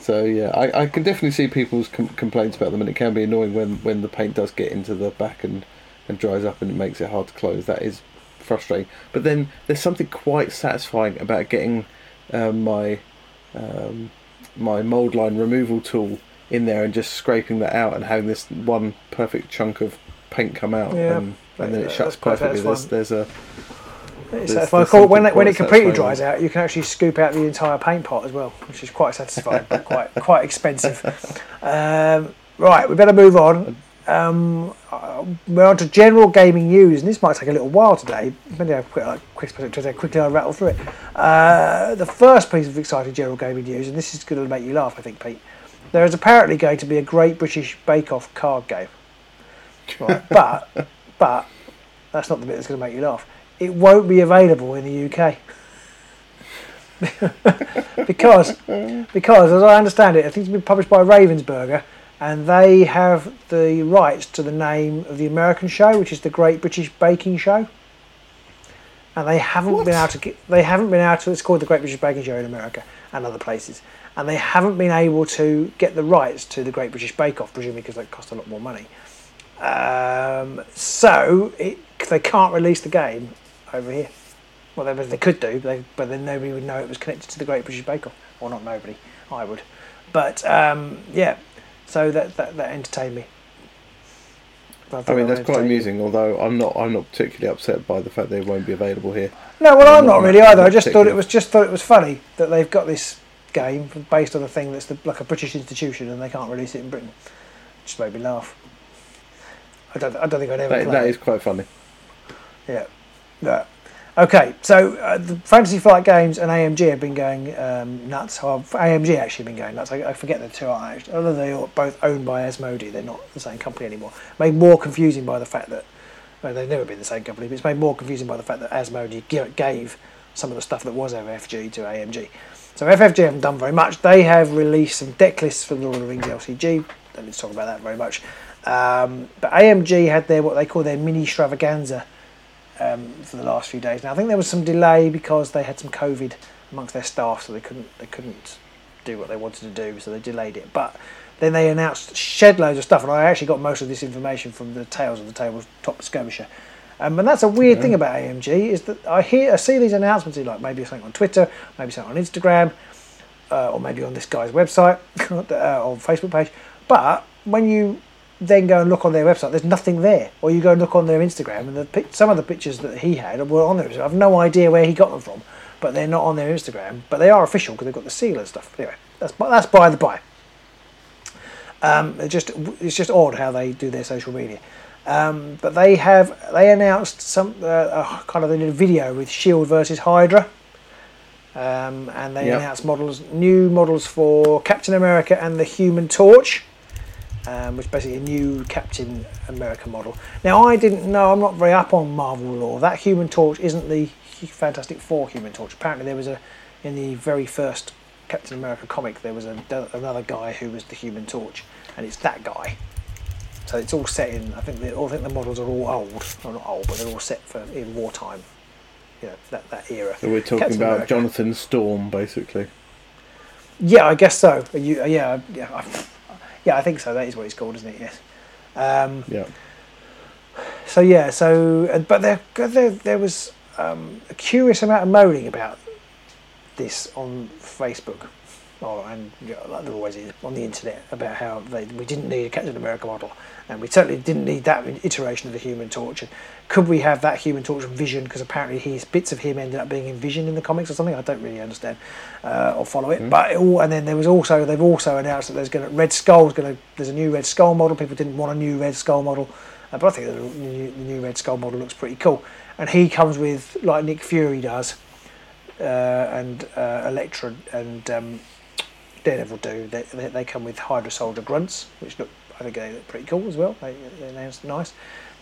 So yeah, I, I can definitely see people's com- complaints about them, and it can be annoying when, when the paint does get into the back and, and dries up and it makes it hard to close. That is frustrating. But then there's something quite satisfying about getting um, my um, my mold line removal tool in there and just scraping that out and having this one perfect chunk of paint come out, Yeah, and, and then it shuts perfectly. There's, there's a There's- there's When, it, when it completely dries out, you can actually scoop out the entire paint pot as well, which is quite satisfying, but quite quite expensive. Um, right, we better move on. Um, uh, we're on to general gaming news, and this might take a little while today. Maybe I'll quick, quick, quickly, quickly I'll rattle through it. Uh, the first piece of exciting general gaming news, and this is going to make you laugh, I think, Pete. There is apparently going to be a Great British Bake Off card game. Right, but but that's not the bit that's going to make you laugh. It won't be available in the UK. because, because as I understand it, I think it's been published by Ravensburger, and they have the rights to the name of the American show, which is the Great British Baking Show. And they haven't What? been able to get, they haven't been able to. It's called the Great British Baking Show in America and other places, and they haven't been able to get the rights to the Great British Bake Off, presumably because that cost a lot more money. Um, so it, they can't release the game over here. Well, they, they could do, but, they, but then nobody would know it was connected to the Great British Bake Off. Or not nobody, I would. But um, yeah, so that, that that entertained me. I, I mean, that's quite amusing. Although I'm not, I'm not particularly upset by the fact they won't be available here. No, well, I'm not not really that- either. I just thought it was just thought it was funny that they've got this game based on a thing that's the, like a British institution and they can't release it in Britain. It Just made me laugh. I don't. I don't think I'd ever That, play. that is quite funny. Yeah. Yeah. Okay, so uh, the Fantasy Flight Games and AMG have been going um, nuts. AMG actually been going nuts. I, I forget the two are actually. Although they are both owned by Asmodee, they're not the same company anymore. Made more confusing by the fact that well, they've never been the same company, but it's made more confusing by the fact that Asmodee gave some of the stuff that was FFG to AMG. So FFG haven't done very much. They have released some deck lists for Lord of the Rings LCG. Don't need to talk about that very much. Um, but AMG had their what they call their mini extravaganza um, for the last few days. Now I think there was some delay because they had some COVID amongst their staff, so they couldn't they couldn't do what they wanted to do, so they delayed it. But then they announced shed loads of stuff, and I actually got most of this information from the Tales of the Tabletop Skirmisher. Um, and that's a weird thing about AMG is that I hear I see these announcements like maybe something on Twitter, maybe something on Instagram, uh, or maybe on this guy's website uh, or Facebook page. But when you then go and look on their website, there's nothing there. Or you go and look on their Instagram, and the some of the pictures that he had were on there. I have no idea where he got them from, but they're not on their Instagram. But they are official because they've got the seal and stuff. Anyway, that's by- that's by the by. Um, it's just it's just odd how they do their social media. Um, but they have they announced some uh, uh, kind of they did a video with Shield versus Hydra, um, and they Yep. announced models new models for Captain America and the Human Torch, um, which is basically a new Captain America model. Now I didn't know I'm not very up on Marvel lore. That Human Torch isn't the Fantastic Four Human Torch. Apparently there was a in the very first Captain America comic there was a, another guy who was the Human Torch, and it's that guy. So it's all set in. I think the, I think the models are all old. Well, not old, but they're all set for in wartime. You know that that era. So we're talking Captain about America. Jonathan Storm, basically. Yeah, I guess so. You, yeah, yeah, I, yeah. I think so. That is what it's called, isn't it? Yes. Um, Yeah. so yeah, so but there there, there was um, a curious amount of moaning about this on Facebook, or and you know, like there always is on the internet about how they, we didn't need a Captain America model, and we certainly didn't need that iteration of the Human Torch. And could we have that Human Torch Vision? Because apparently his bits of him ended up being in Vision in the comics or something. I don't really understand uh, or follow it. But it all, and then there was also they've also announced that there's going to Red Skull's going to there's a new Red Skull model. People didn't want a new Red Skull model, uh, but I think the new, the new Red Skull model looks pretty cool. And he comes with like Nick Fury does, uh, and uh, Elektra and um, Daredevil do. They, they, they come with Hydra Soldier grunts, which look I think they look pretty cool as well. They, they announced nice.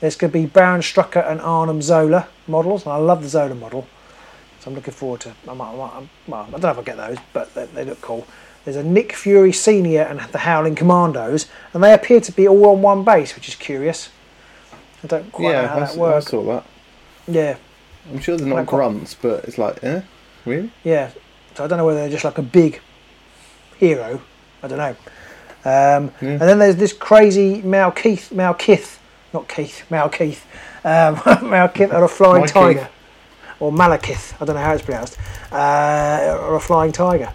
There's going to be Baron Strucker and Arnim Zola models, and I love the Zola model. So I'm looking forward to. I, might, I, might, well, I don't know if I'll get those, but they, they look cool. There's a Nick Fury Senior and the Howling Commandos, and they appear to be all on one base, which is curious. I don't quite yeah, know how I, that s- I works. saw that. Yeah, I'm sure they're not Quite quite- grunts, but it's like, eh? Really? yeah. So I don't know whether they're just like a big hero. I don't know. Um, Yeah. And then there's this crazy Mal Keith, Mal Kith, not Keith, Mal Keith, um, Mal Kith and a flying My tiger, Keith. or Malekith. I don't know how it's pronounced, uh, or a flying tiger.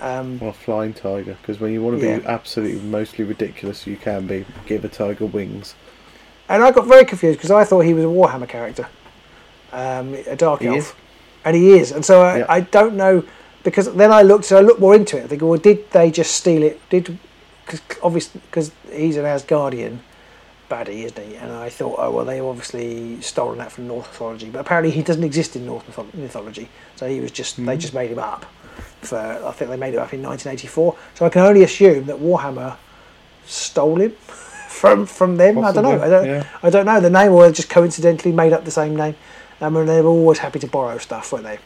Um, Or a flying tiger, because when you want to be absolutely mostly ridiculous, you can be. Give a tiger wings. and I got very confused because I thought he was a Warhammer character, um, a dark He elf, is. and he is. And so I, Yeah. I don't know because then I looked, so I looked more into it. I think, well, did they just steal it? Did because obviously because he's an Asgardian baddie, isn't he? And I thought, oh well, they obviously stolen that from Norse mythology, but apparently he doesn't exist in Norse mythology. So he was just they just made him up. For I think they made him up in 1984. So I can only assume that Warhammer stole him from from them. I don't know. I don't. yeah. I don't know the name, or they just coincidentally made up the same name. Um, and they were always happy to borrow stuff, weren't they?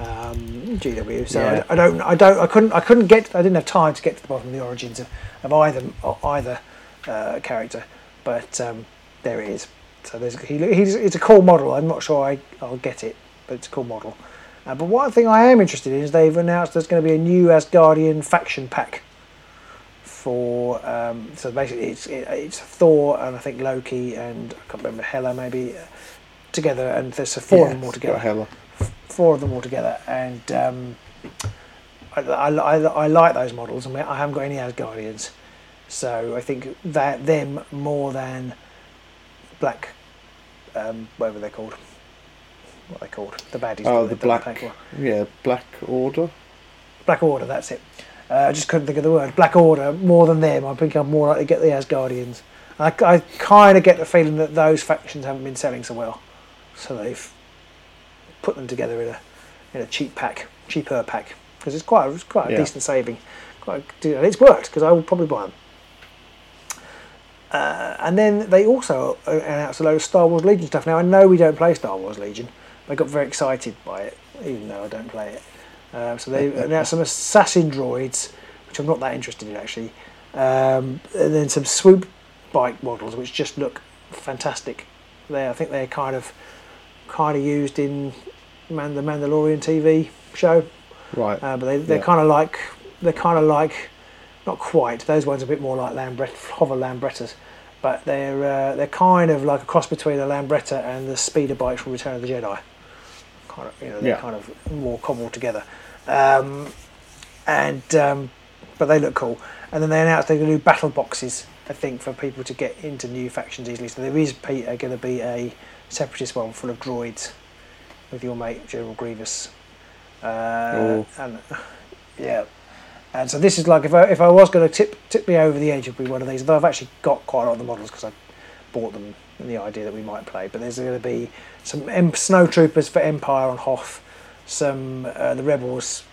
Um, GW. So Yeah. I, I don't, I don't, I couldn't, I couldn't get, I didn't have time to get to the bottom of the origins of, of either either uh, character, but um, there it is. So there's, he, he's, it's a cool model. I'm not sure I, I'll get it, but it's a cool model. Uh, but one thing I am interested in is they've announced there's going to be a new Asgardian faction pack for um, so basically it's it, it's Thor and I think Loki and I can't remember Hela maybe uh, together and there's a four of them all together got Hela. Four of them all together, and um, I, I, I, I like those models. I mean, I haven't got any Asgardians, so I think that them more than Black, um, whatever they're called. What are they called? The baddies. Oh, that the they Black. Yeah, Black Order. Black Order. That's it. Uh, I just couldn't think of the word. Black Order. More than them, I think I'm more likely to get the Asgardians. I, I kind of get the feeling that those factions haven't been selling so well, so they've put them together in a in a cheap pack, cheaper pack, because it's quite a, it's quite a Yeah. decent saving. Quite a, and it's worked because I will probably buy them. Uh, and then they also uh, announced a load of Star Wars Legion stuff. Now I know we don't play Star Wars Legion. but I got very excited by it, even though I don't play it. Um, so they announced some assassin droids, which I'm not that interested in actually, um, and then some swoop bike models, which just look fantastic. They, I think they're kind of kind of used in Man, the Mandalorian TV show, Right. uh, but they, they're Yeah. kind of like they're kind of like not quite. Those ones are a bit more like Lambret, hover Lambrettas, but they're uh, they're kind of like a cross between a Lambretta and the speeder bikes from Return of the Jedi. Kind of, you know, they're Yeah. kind of more cobbled together, um, and um, but they look cool. And then they announced they're going to do battle boxes. I think for people to get into new factions easily. So there is Peter going to be a separatist one full of droids with your mate General Grievous. Uh, Oh. and yeah, and so this is like if I if I was going to tip tip me over the edge, it'd be one of these. Though I've actually got quite a lot of the models because I bought them in the idea that we might play. But there's going to be some em- snow troopers for Empire on Hoth, some uh, the rebels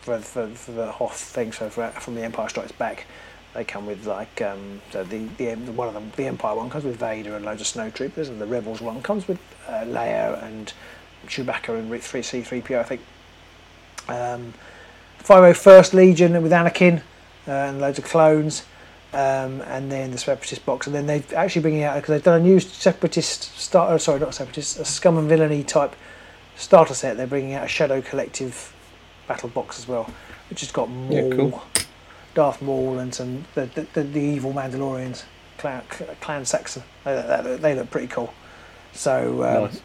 for, for for the Hoth thing. So for, from the Empire Strikes Back, they come with like um, so the, the one of them the Empire one comes with Vader and loads of snow troopers, and the Rebels one comes with uh, Leia and Chewbacca and three C three PO I think. Um, 501st Legion with Anakin uh, and loads of clones, um, and then the Separatist box, and then they're actually bringing out because they've done a new Separatist start. Sorry, not Separatist, a Scum and Villainy type starter set. They're bringing out a Shadow Collective battle box as well, which has got more Yeah, cool. Darth Maul, and some the the, the, the evil Mandalorians, Clan, Clan Saxon. They, they, they look pretty cool. So um, Nice.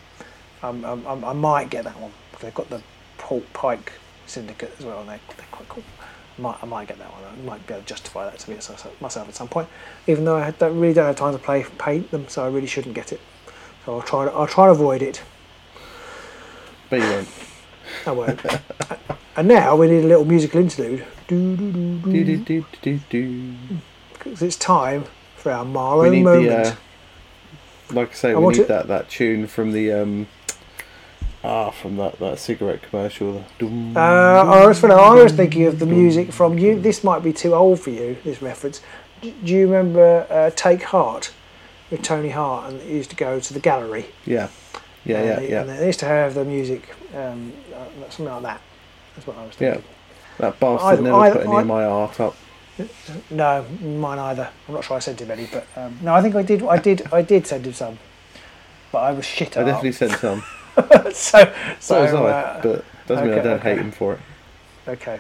um, um, um, I might get that one they've got the Port Pyke Syndicate as well, and they're, they're quite cool. I might, I might get that one. I might be able to justify that to me myself at some point, even though I don't, really don't have time to play paint them, so I really shouldn't get it. So I'll try. I'll try to avoid it. But you won't. I won't. and now we need a little musical interlude. Because it's time for our We Marlowe need moment. the, uh, like I say, I we need it- that, that tune from the um, ah from that, that cigarette commercial. Dum, Uh, I was, I was thinking of the music from you. This might be too old for you. This reference. Do you remember uh, Take Hart with Tony Hart and it used to go to the gallery? yeah, yeah, and yeah, they, yeah. And they used to have the music, um, uh, something like that. That's what I was Yeah. That bastard Either- never either- put any I- of my art up. No, mine either. I'm not sure I sent him any, but um, no, I think I did. I did. I did send him some, but I was shit I definitely sent some. so, so was I, uh, but doesn't mean I don't okay. hate him for it. Okay.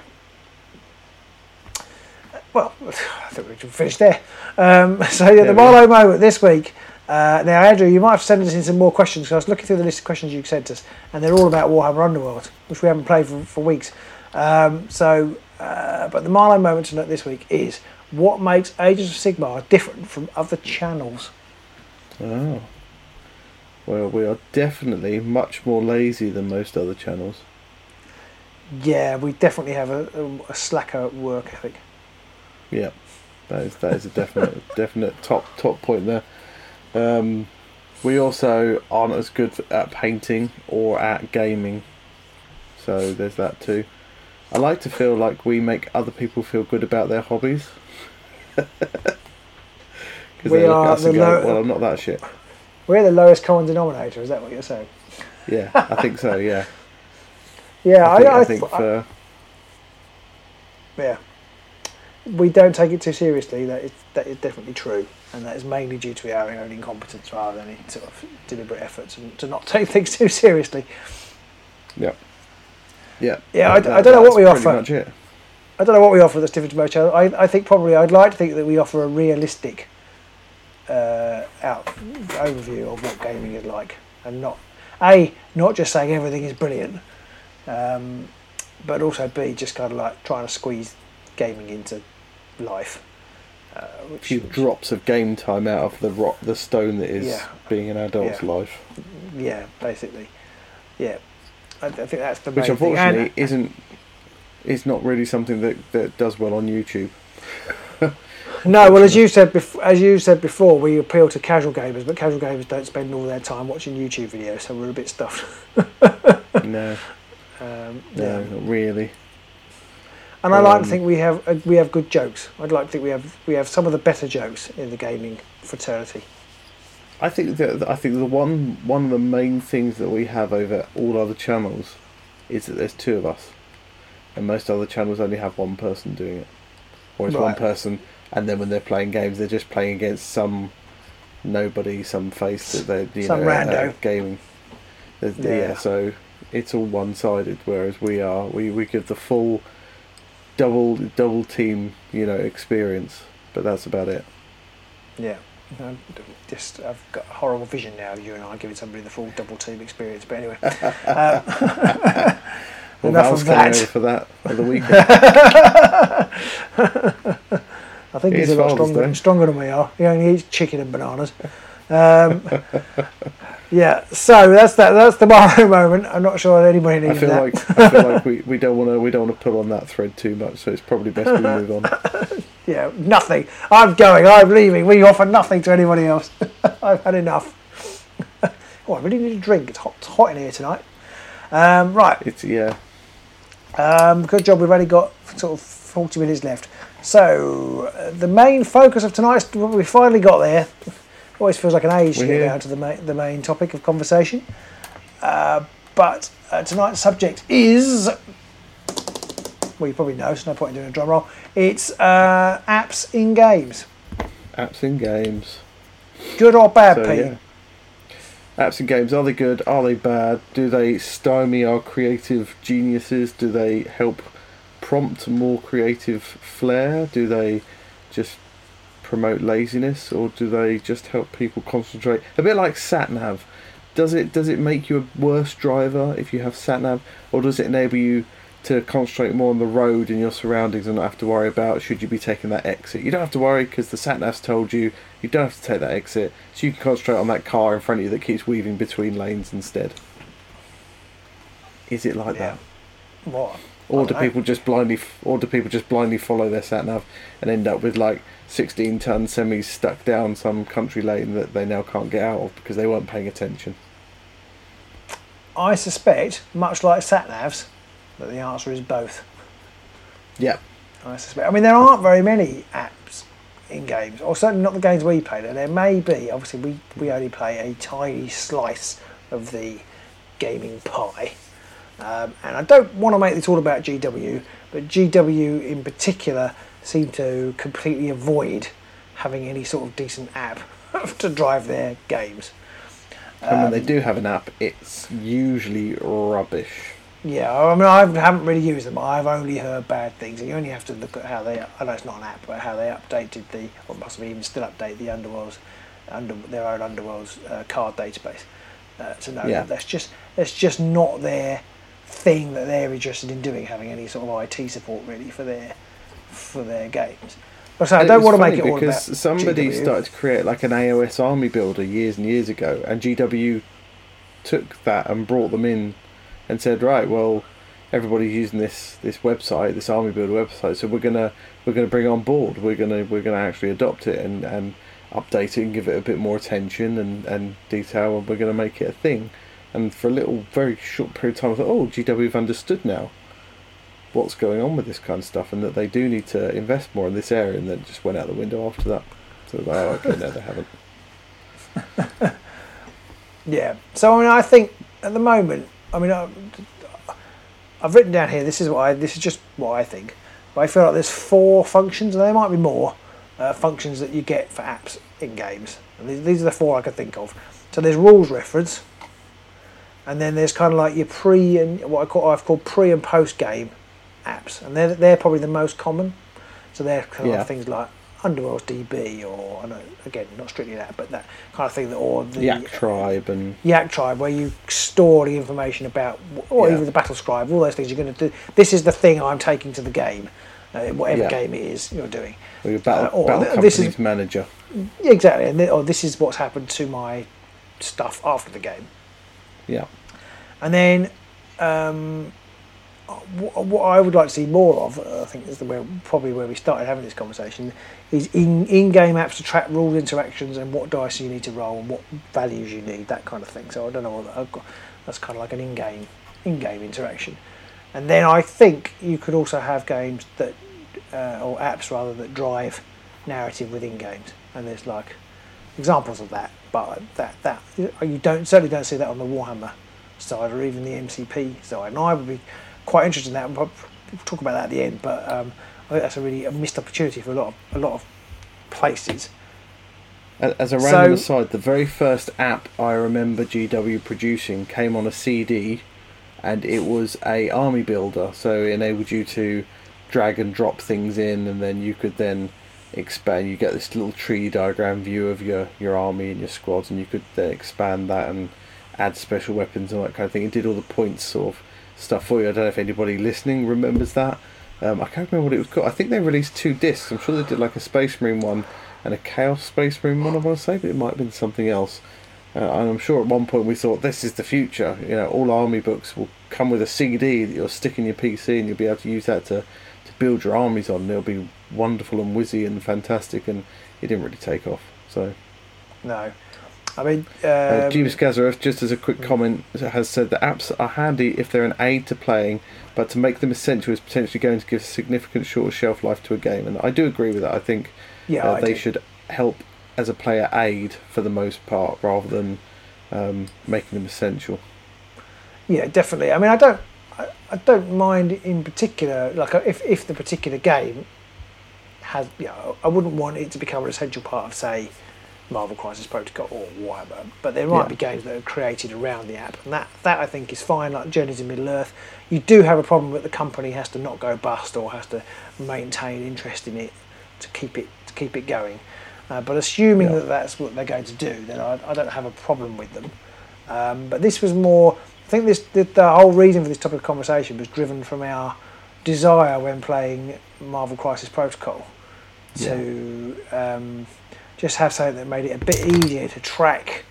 Well, I think we should finish there. Um, so yeah, There the. Marlowe moment this week. Uh, now, Andrew, you might have sent us in some more questions because I was looking through the list of questions you sent us, and they're all about Warhammer Underworld, which we haven't played for, for weeks. Um, so, uh, but the Marlowe moment to note this week is what makes Agents of Sigmar different from other channels. Oh. Well, we are definitely much more lazy than most other channels. Yeah, we definitely have a, a, a slacker work ethic. Yeah, that is that is a definite definite top top point there. Um, we also aren't as good at painting or at gaming, so there's that too. I like to feel like we make other people feel good about their hobbies. Because We they look are at us and the go, low- "Well, I'm not that shit." We're the lowest common denominator. Is that what you're saying? Yeah, I think so. Yeah, Yeah, I think, I, I I, think I- for yeah, we don't take it too seriously. That is that is definitely true, and that is mainly due to our own incompetence rather than any sort of deliberate efforts to, to not take things too seriously. yeah, yeah, Yeah, I- that- I don't know what that's we pretty offer. Much it. I don't know what we offer that's different to most channels. I, I think probably I'd like to think that we offer a realistic uh, out overview of what gaming is like, and not a not just saying everything is brilliant, um, but also b just kind of like trying to squeeze gaming into life. Uh, A few drops of game time out of the rock, the stone that is Yeah. being an adult's Yeah. life, yeah, basically, yeah. I, I think that's the main which thing. unfortunately And- isn't is not really something that, that does well on YouTube. No, well, as you said, bef- as you said before, we appeal to casual gamers, but casual gamers don't spend all their time watching YouTube videos, so we're a bit stuffed. no, Um, no, yeah. not really. And I like to Um, think we have uh, we have good jokes. I'd like to think we have we have some of the better jokes in the gaming fraternity. I think that I think the one one of the main things that we have over all other channels is that there's two of us, and most other channels only have one person doing it, or it's one person, and then when they're playing games, they're just playing against somebody, some face that they're you Some know uh, rando. gaming. Yeah. yeah, so it's all one sided, whereas we are we we give the full double double team you know experience, but that's about it. Yeah. Um, just I've got a horrible vision now of you and I giving somebody the full double team experience. But anyway, um, Well, enough of that. for that for the weekend. I think It he's a lot stronger, Day. stronger than we are. He only eats chicken and bananas. Um, yeah, so that's that. That's the Marlowe moment. I'm not sure anybody I needed feel that. like I feel like we, we don't want to we don't want to pull on that thread too much, so it's probably best we move on. Yeah, nothing. I'm going. I'm leaving. We offer nothing to anybody else. I've had enough. oh, I really need a drink. It's hot, it's hot in here tonight. Um, right. It's yeah, Um, good job. We've only got sort of 40 minutes left. So uh, the main focus of tonight's we finally got there. Always feels like an age to get down to the main, the main topic of conversation. Uh, but uh, tonight's subject is. Well, you probably know, so no point in doing a drum roll. It's uh, apps in games. apps in games. Good or bad, So Pete? yeah, apps in games. Are they good? Are they bad? Do they stymie our creative geniuses? Do they help prompt more creative flair? Do they just promote laziness, or do they just help people concentrate? A bit like sat nav. Does it does it make you a worse driver if you have sat nav, or does it enable you to concentrate more on the road and your surroundings and not have to worry about should you be taking that exit? You don't have to worry because the sat nav's told you you don't have to take that exit, so you can concentrate on that car in front of you that keeps weaving between lanes instead. Is it like Yeah. that? What? Or do know. people just blindly, or do people just blindly follow their sat nav and end up with like 16 ton semis stuck down some country lane that they now can't get out of because they weren't paying attention? I suspect, much like sat navs, that the answer is both. Yeah, I suspect. I mean, there aren't very many apps in games, or certainly not the games we play. There there may be. Obviously, we, we only play a tiny slice of the gaming pie. Um, and I don't want to make this all about GW, but GW in particular seem to completely avoid having any sort of decent app to drive their games. and when they Um, do have an app, it's usually rubbish. Yeah, I mean, I haven't really used them. I've only heard bad things. You only have to look at how they. I know it's not an app, but how they updated the, or possibly even still update the Underworld's, under their own Underworld's uh, card database, uh, to know Yeah. that that's just that's just not their thing that they're interested in doing, having any sort of IT support really for their for their games. But so I don't want to make it all because about somebody GW. started to create like an AOS army builder years and years ago, and GW took that and brought them in and said, right, well, everybody's using this this website, this army builder website, so we're gonna we're gonna bring on board. We're gonna we're gonna actually adopt it and and update it and give it a bit more attention and and detail, and we're gonna make it a thing. And for a little very short period of time, I thought, oh, GW have understood now what's going on with this kind of stuff and that they do need to invest more in this area and then just went out the window after that. So like, oh, okay, no, they haven't. Yeah. So I mean, I think at the moment, I mean, I, I've written down here. This is what I. This is just what I think. But I feel like there's four functions, and there might be more uh, functions that you get for apps in games. And these, these are the four I can think of. So there's rules reference, and then there's kind of like your pre and what I call I've called pre and post game apps, and they're they're probably the most common. So they're kind Yeah. of things like Underworld's DB, or I know again not strictly that, but that kind of thing. That or the Yak Tribe and Yak Tribe, where you store the information about, or Yeah. even the Battle Scribe, all those things you're going to do. This is the thing I'm taking to the game, uh, whatever Yeah. game it is you're doing. or your battle, Uh, or battle th- this is- manager. Exactly, and th- or this is what's happened to my stuff after the game. Yeah. And then, um, what, I would like to see more of, uh, I think is the where, probably where we started having this conversation, is in in-game apps to track rules, interactions, and what dice you need to roll and what values you need, that kind of thing. So I don't know got. That's kind of like an in-game in-game interaction. And then I think you could also have games that, uh, or apps rather, that drive narrative within games. And there's like examples of that, but that that you don't certainly don't see that on the Warhammer side or even the MCP side. And I would be quite interested in that. We'll talk about that at the end, but um, I think that's a really a missed opportunity for a lot of a lot of places. As a random So- aside, the very first app I remember GW producing came on a CD, and it was a army builder. So it enabled you to drag and drop things in, and then you could then expand. You get this little tree diagram view of your your army and your squads, and you could then expand that and add special weapons and that kind of thing. It did all the points sort of stuff for you. I don't know if anybody listening remembers that. Um, I can't remember what it was called. I think they released two discs. I'm sure they did like a Space Marine one and a Chaos Space Marine one, I want to say, but it might have been something else. Uh, and I'm sure at one point we thought this is the future. You know, all army books will come with a CD that you'll stick in your PC and you'll be able to use that to, to build your armies on. It'll be wonderful and whizzy and fantastic. And it didn't really take off. So, No, I mean, um, uh, Jeeves Gazarev, just as a quick comment, has said that apps are handy if they're an aid to playing, but to make them essential is potentially going to give significant shorter shelf life to a game. And I do agree with that. I think yeah, uh, I they do. should help as a player aid for the most part rather than um, making them essential. Yeah, definitely. I mean, I don't, I, I don't mind in particular. Like, uh, if if the particular game has, you know, I wouldn't want it to become an essential part of, say, Marvel Crisis Protocol or whatever. But there might Yeah. be games that are created around the app, and that that I think is fine. Like Journeys in Middle Earth, you do have a problem that the company has to not go bust or has to maintain interest in it to keep it to keep it going. Uh, but assuming Yeah. that that's what they're going to do, then I, I don't have a problem with them. Um, but this was more. I think this the, the whole reason for this topic of conversation was driven from our desire when playing Marvel Crisis Protocol to um, just have something that made it a bit easier to track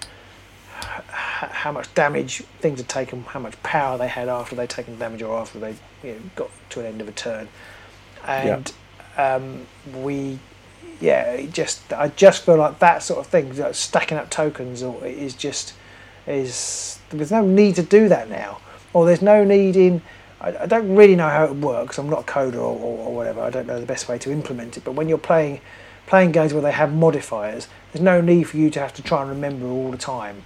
how much damage things had taken, how much power they had after they'd taken damage or after they you know, got to an end of a turn, and um, we yeah, it just I just feel like that sort of thing, like stacking up tokens, or is just is there's no need to do that now, or there's no need in. I, I don't really know how it works. I'm not a coder or, or, or whatever. I don't know the best way to implement it. But when you're playing playing games where they have modifiers, there's no need for you to have to try and remember all the time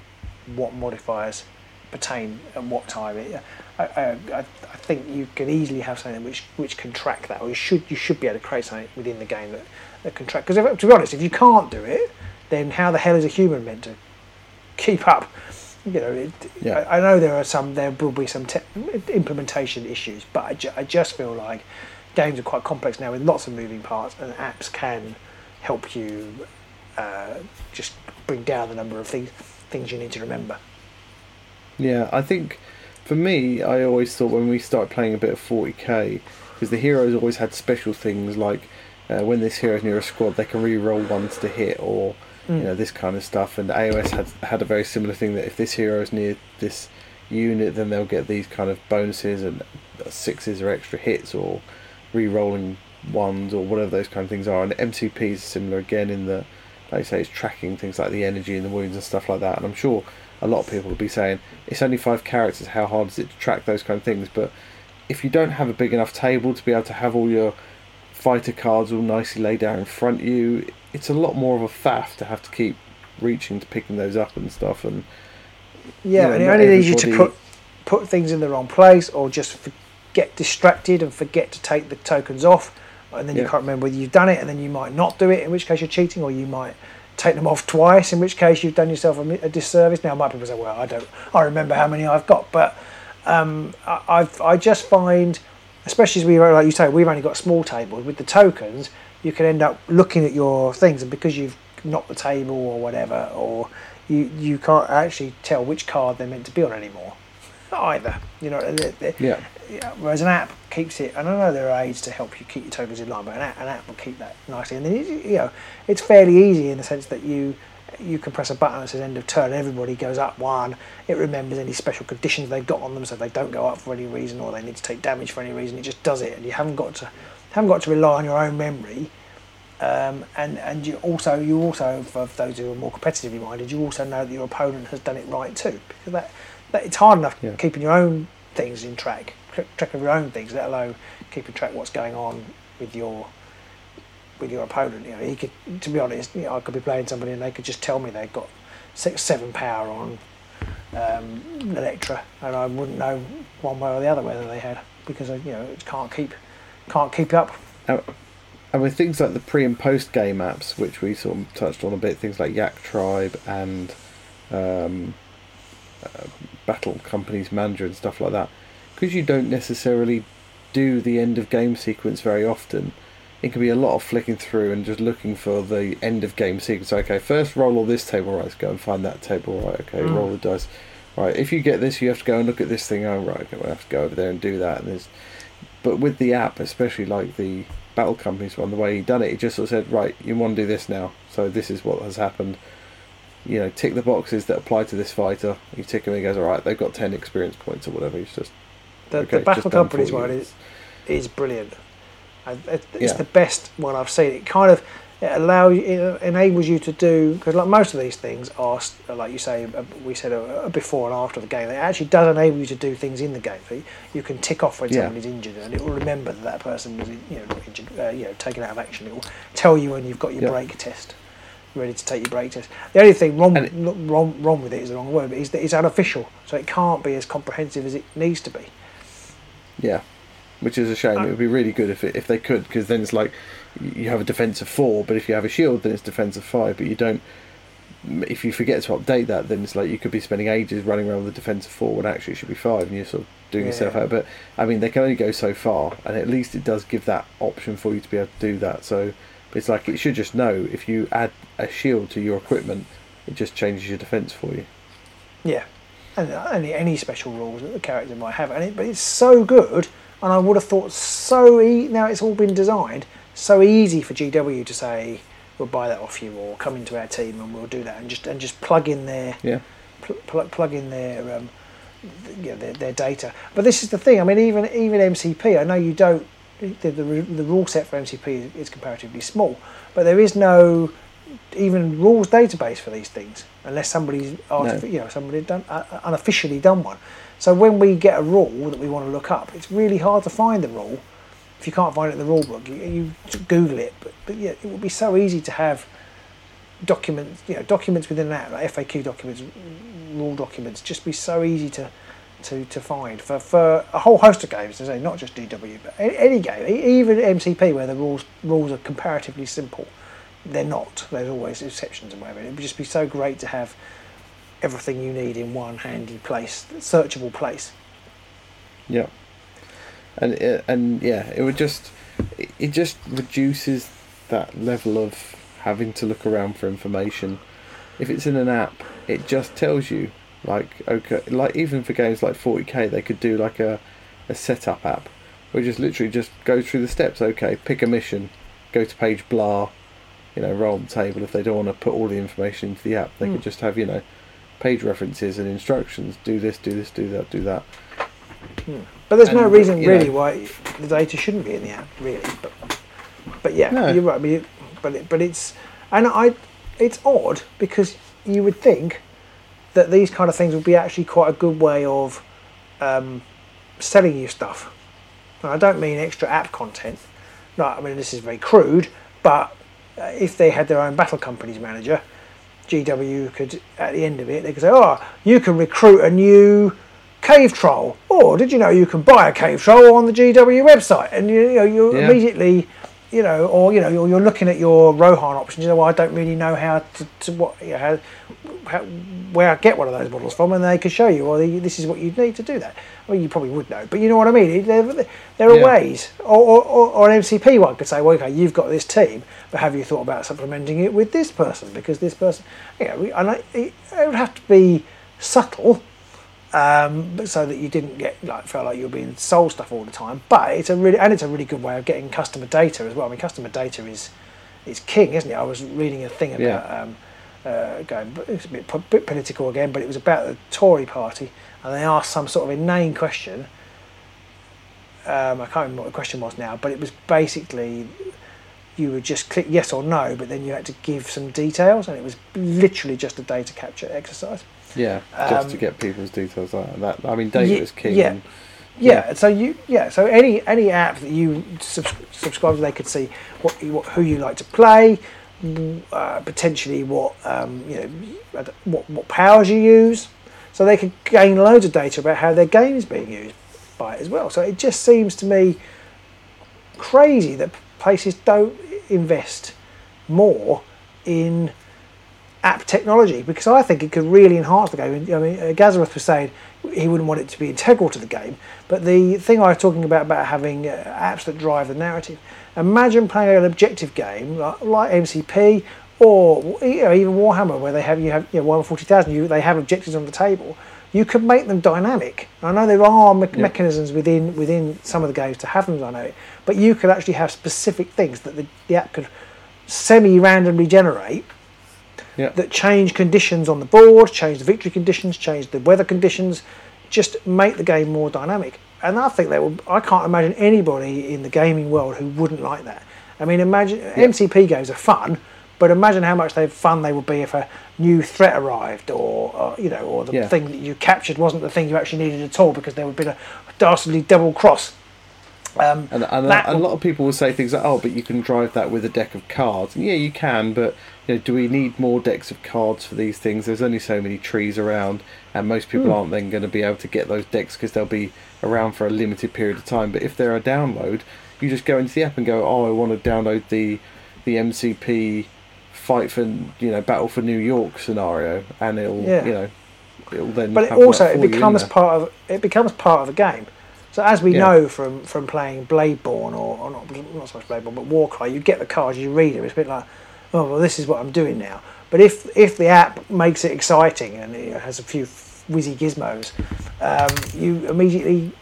what modifiers pertain at what time. It, I, I, I think you can easily have something which which can track that, or you should you should be able to create something within the game that, that can track. Because to be honest, if you can't do it, then how the hell is a human meant to keep up? You know, it, Yeah. I, I know there are some there will be some te- implementation issues, but I, ju- I just feel like games are quite complex now with lots of moving parts, and apps can help you uh, just bring down the number of things things you need to remember. Yeah, I think for me, I always thought when we started playing a bit of 40k, because the heroes always had special things like uh, when this hero's near a squad, they can re-roll ones to hit, or you know this kind of stuff. And AOS had had a very similar thing that if this hero is near this unit, then they'll get these kind of bonuses and sixes or extra hits, or re-rolling ones, or whatever those kind of things are. And MCP is similar again in the, like I say, it's tracking things like the energy and the wounds and stuff like that. And I'm sure a lot of people will be saying it's only five characters. How hard is it to track those kind of things? But if you don't have a big enough table to be able to have all your fighter cards all nicely laid out in front of you, it's a lot more of a faff to have to keep reaching to picking those up and stuff. And Yeah, know, and it only needs you to put put things in the wrong place, or just get distracted and forget to take the tokens off, and then you can't remember whether you've done it, and then you might not do it, in which case you're cheating, or you might take them off twice, in which case you've done yourself a, a disservice. Now, might people say, "Well, I don't, I remember how many I've got," but um, I, I've, I just find, especially as we like you say, we've only got small tables with the tokens. You can end up looking at your things, and because you've knocked the table or whatever, or you you can't actually tell which card they're meant to be on anymore. Either, you know. Yeah. Yeah, whereas an app keeps it, and I know there are aids to help you keep your tokens in line, but an app, an app will keep that nicely. And then you know, it's fairly easy in the sense that you you can press a button that says end of turn, everybody goes up one. It remembers any special conditions they've got on them, so they don't go up for any reason or they need to take damage for any reason. It just does it, and you haven't got to haven't got to rely on your own memory. Um, and and you also you also for those who are more competitively minded, you also know that your opponent has done it right too, because that, that it's hard enough Yeah. keeping your own things in track, tr- track of your own things, let alone keeping track of what's going on with your with your opponent. You know, he could, to be honest, you know, I could be playing somebody and they could just tell me they've got six, seven power on um, Elektra, and I wouldn't know one way or the other whether they had because I, you know, it can't keep can't keep up. And and with things like the pre and post game apps, which we sort of touched on a bit, things like Yak Tribe and um, uh, Battle Companies Manager and stuff like that, because you don't necessarily do the end of game sequence very often, it can be a lot of flicking through and just looking for the end of game sequence. Okay, first roll all this table, right? Let's go and find that table, right? Okay, Mm. roll the dice. Right, if you get this, you have to go and look at this thing. Oh, right, okay, we'll have to go over there and do that. And there's, but with the app, especially like the Battle Companies one, the way he done it, he just sort of said, right, you want to do this now. So this is what has happened. You know, tick the boxes that apply to this fighter. You tick them, he goes, all right, they've got ten experience points or whatever. He's just The, Okay, the Battle Companies one is is brilliant. It's Yeah. the best one I've seen. It kind of it allows it enables you to do because like most of these things are like you say uh, we said uh, before and after the game. It actually does enable you to do things in the game. So you- you can tick off when Yeah. somebody's injured, and it will remember that that person was you know injured, uh, you know taken out of action. It will tell you when you've got your Yeah. break test. Ready to take your break test. The only thing wrong, it- wrong, wrong with it is the wrong word, but is that it's unofficial, so it can't be as comprehensive as it needs to be. Yeah, which is a shame. Uh, it would be really good if it, if they could, because then it's like you have a defense of four, but if you have a shield, then it's defense of five. But you don't. If you forget to update that, then it's like you could be spending ages running around with a defense of four when actually it should be five, and you're sort of doing yourself out. But I mean, they can only go so far, and at least it does give that option for you to be able to do that. So it's like it should just know if you add a shield to your equipment, it just changes your defense for you. Yeah, and uh, any any special rules that the character might have, and it, but it's so good, and I would have thought so. E- now it's all been designed so easy for GW to say we'll buy that off you or come into our team and we'll do that and just and just plug in their Yeah. pl- plug plug in their um, you their, their data. But this is the thing. I mean, even even MCP. I know you don't. The, the, the rule set for MCP is, is comparatively small, but there is no even rules database for these things unless somebody's artific- No. you know somebody done uh, uh, unofficially done one. So when we get a rule that we want to look up, it's really hard to find the rule. If you can't find it in the rule book, you, you Google it. But, but yeah, it would be so easy to have documents, you know, documents within that, like FAQ documents, rule documents, just be so easy to to, to find for, for a whole host of games. As I say, not just GW, but any, any game, even MCP, where the rules rules are comparatively simple. They're not. There's always exceptions and whatever. It would just be so great to have everything you need in one handy place, searchable place. Yeah, and uh, and yeah, it would just it- just reduces that level of having to look around for information. If it's in an app, it just tells you. Like okay, like even for games like 40k, they could do like a a setup app, it just literally just go through the steps. Okay, pick a mission, go to page blah, you know, roll the table. If they don't want to put all the information into the app, they Hmm. could just have you know page references and instructions. Do this, do this, do that, do that. But there's no reason you know- really why the data shouldn't be in the app, really. But, but yeah, No. you're right. But, it, but, it, but it's and I, it's odd because you would think that these kind of things would be actually quite a good way of um, selling you stuff. And I don't mean extra app content. No, I mean this is very crude, but Uh, if they had their own battle companies manager, GW could at the end of it they could say, "Oh, you can recruit a new cave troll. Or did you know you can buy a cave troll on the GW website? And you, you know you Yeah. immediately, you know, or you know you're, you're looking at your Rohan options. You know, well, I don't really know how to, to what you know, how, where I get one of those models from, and they can show you. Well, this is what you'd need to do that. Mean, you probably would know, but you know what I mean. There, there are Yeah. ways, or, or, or, or an MCP one could say, well, okay, you've got this team, but have you thought about supplementing it with this person because this person, you know, and I, it, it would have to be subtle um, but so that you didn't get like felt like you were being sold stuff all the time. But it's a really and it's a really good way of getting customer data as well. I mean, customer data is is king, isn't it? I was reading a thing about Yeah. um, uh, going, it's a bit, bit political again, but it was about the Tory party, and they asked some sort of inane question. Um, I can't remember what the question was now, but it was basically you would just click yes or no, but then you had to give some details, and it was literally just a data capture exercise. Yeah, just to Um, get people's details like that. I mean, data Ye- is king. yeah. and- Yeah, so you yeah, so any any app that you subs- subscribe to, they could see what, you- what who you like to play, uh, potentially what um, you know what what powers you use, so they could gain loads of data about how their game is being used by it as well. So it just seems to me crazy that places don't invest more in app technology because I think it could really enhance the game. I mean, uh, Gazareth was saying he wouldn't want it to be integral to the game, but the thing I was talking about about having uh, apps that drive the narrative. Imagine playing an objective game like, like MCP or you know, even Warhammer, where they have you have you know, Warhammer forty thousand. You they have objectives on the table. You could make them dynamic. I know there are me- Yeah. mechanisms within within some of the games to have them dynamic, but you could actually have specific things that the, the app could semi-randomly generate Yeah. that change conditions on the board, change the victory conditions, change the weather conditions, just make the game more dynamic. And I think that will. I can't imagine anybody in the gaming world who wouldn't like that. I mean, imagine MCP games are fun, but imagine how much they fun they would be if a new threat arrived, or, or you know, or the Yeah. thing that you captured wasn't the thing you actually needed at all because there would be a dastardly double cross. Um, And, and a, a lot of people will say things like, "Oh, but you can drive that with a deck of cards." And yeah, you can, but you know, do we need more decks of cards for these things? There's only so many trees around, and most people Hmm. aren't then going to be able to get those decks because they'll be around for a limited period of time. But if they're a download, you just go into the app and go, "Oh, I want to download the the MCP fight for you know Battle for New York scenario," and it'll Yeah. you know it'll then. but it also it becomes part of it becomes part of the game. So as we Yeah. know from from playing Bladeborn or, or not not so much Bladeborn but Warcry, you get the cards, you read them. It's a bit like, oh well, this is what I'm doing now. But if if the app makes it exciting and it has a few whizzy gizmos, um, you immediately.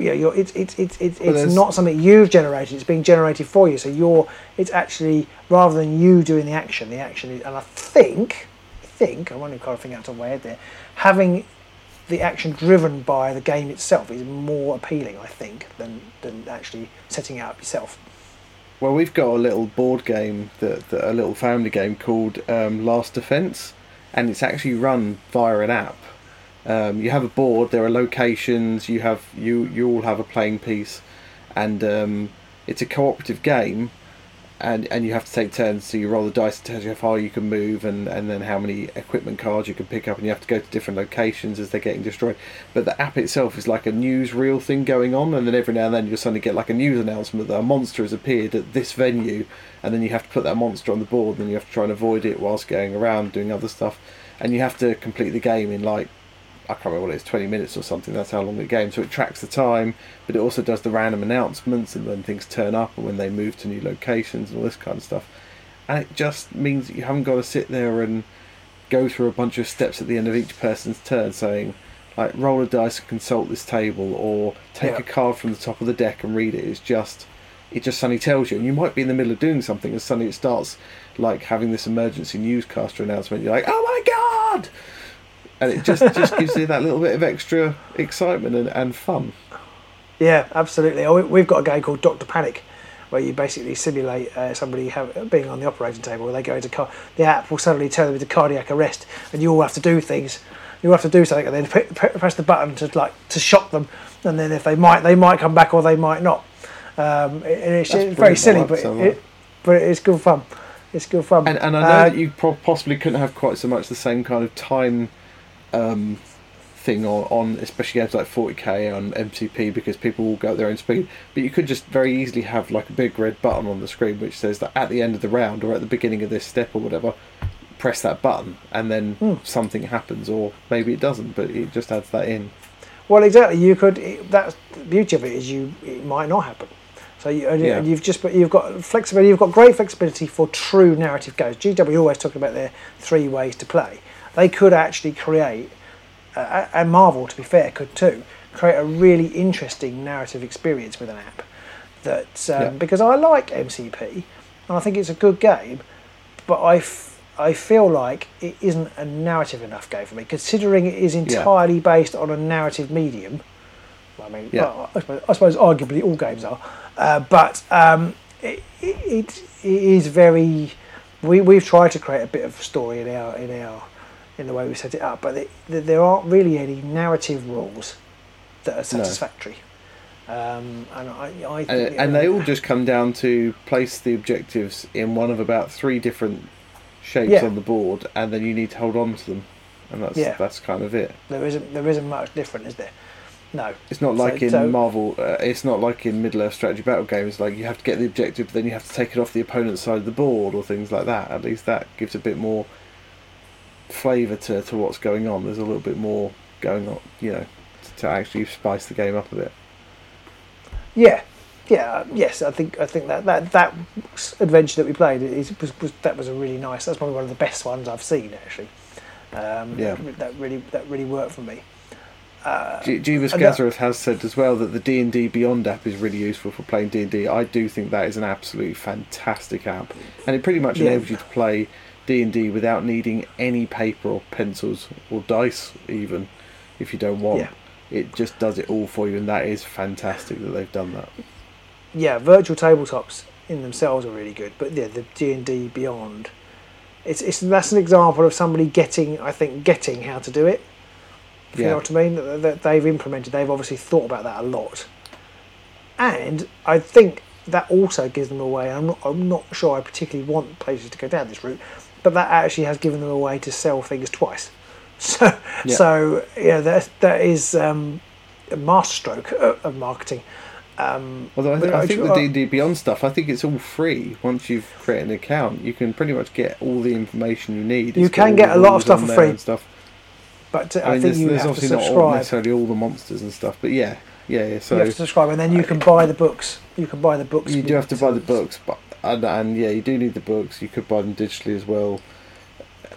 Yeah, you're, it's it's it's it's, Well, it's not something you've generated. It's being generated for you. So you're it's actually rather than you doing the action, the action is. And I think, I think I'm only kind of thinking out of my head there, having the action driven by the game itself is more appealing, I think, than than actually setting it up yourself. Well, we've got a little board game, that, that a little family game called um, Last Defense, and it's actually run via an app. Um, you have a board, there are locations, you have you you all have a playing piece, and um, it's a cooperative game, and and you have to take turns. So you roll the dice, you how far you can move, and and then how many equipment cards you can pick up, and you have to go to different locations as they're getting destroyed. But the app itself is like a news newsreel thing going on, and then every now and then you'll suddenly get like a news announcement that a monster has appeared at this venue, and then you have to put that monster on the board, and then you have to try and avoid it whilst going around doing other stuff, and you have to complete the game in like I can't remember what it is, 20 minutes or something. That's how long the game. So it tracks the time, but it also does the random announcements and when things turn up and when they move to new locations and all this kind of stuff. And it just means that you haven't got to sit there and go through a bunch of steps at the end of each person's turn saying, like, roll a dice and consult this table or take Yeah. a card from the top of the deck and read it. It's just. It just suddenly tells you, and you might be in the middle of doing something, and suddenly it starts like having this emergency newscaster announcement. You're like, "Oh my god!" And it just just gives you that little bit of extra excitement and, and fun. Yeah, absolutely. Oh, we- We've got a game called Doctor Panic, where you basically simulate uh, somebody have, being on the operating table, where they go into car- the app will suddenly turn them into cardiac arrest, and you all have to do things. You have to do something, and then p- p- press the button to like to shock them, and then if they might, they might come back or they might not. Um, and it's, very silly, but it, but it's good fun. It's good fun. And, and I know Uh, that you pro- possibly couldn't have quite so much the same kind of time um, thing on, on especially games like 40k on MCP because people will go at their own speed. But you could just very easily have like a big red button on the screen which says that at the end of the round or at the beginning of this step or whatever, press that button and then Mm. something happens or maybe it doesn't, but it just adds that in. Well, exactly. You could. It, that's the beauty of it is you. It might not happen. So you, and Yeah. you've just but you've got flexibility. You've got great flexibility for true narrative games. GW always talking about their three ways to play. They could actually create, uh, and Marvel, to be fair, could too create a really interesting narrative experience with an app. That um, Yeah. because I like MCP, and I think it's a good game, but I. F- I feel like it isn't a narrative enough game for me, considering it is entirely based on a narrative medium. I mean, Yeah. well, I, suppose, I suppose arguably all games are, uh, but um, it, it, it is very. We we've tried to create a bit of story in our in our in the way we set it up, but it, there aren't really any narrative rules that are satisfactory. Um, and I, I think And, and they all just come down to place the objectives in one of about three different shapes Yeah. on the board, and then you need to hold on to them, and that's Yeah. that's kind of it. there isn't there isn't much different, is there? No. It's not So- like in so- Marvel. Uh, it's not like in Middle Earth strategy battle games. Like you have to get the objective, but then you have to take it off the opponent's side of the board, or things like that. At least that gives a bit more flavour to, to what's going on. There's a little bit more going on, you know, to, to actually spice the game up a bit. Yeah, yeah, uh, yes. I think I think that that that adventure that we played is was, was that was a really nice. That's probably one of the best ones I've seen actually. Um, Yeah. that, really that really worked for me. Uh, Jeeves Gazareth has said as well that the D and D Beyond app is really useful for playing D and D. I do think that is an absolutely fantastic app, and it pretty much Yeah. enables you to play D and D without needing any paper or pencils or dice, even if you don't want. Yeah. It just does it all for you, and that is fantastic that they've done that. yeah, virtual tabletops in themselves are really good, but yeah, the D and D Beyond, it's it's that's an example of somebody getting I think getting how to do it. If you know what I mean, that, that they've implemented, they've obviously thought about that a lot, and I think that also gives them a way. I'm not, I'm not sure I particularly want places to go down this route, but that actually has given them a way to sell things twice. So, Yeah. so yeah, that that is um, a masterstroke of of marketing. Um, Although I, but th- I think the uh, D and D Beyond stuff, I think it's all free. Once you've created an account, you can pretty much get all the information you need. You It's can get a lot of stuff for free. stuff. But uh, I I, mean, think there's, you there's have to subscribe. not necessarily all the monsters and stuff, but yeah, yeah, yeah. So you have to subscribe, and then you can buy the books. You can buy the books. You do have to buy the books, but and, and yeah, you do need the books. You could buy them digitally as well.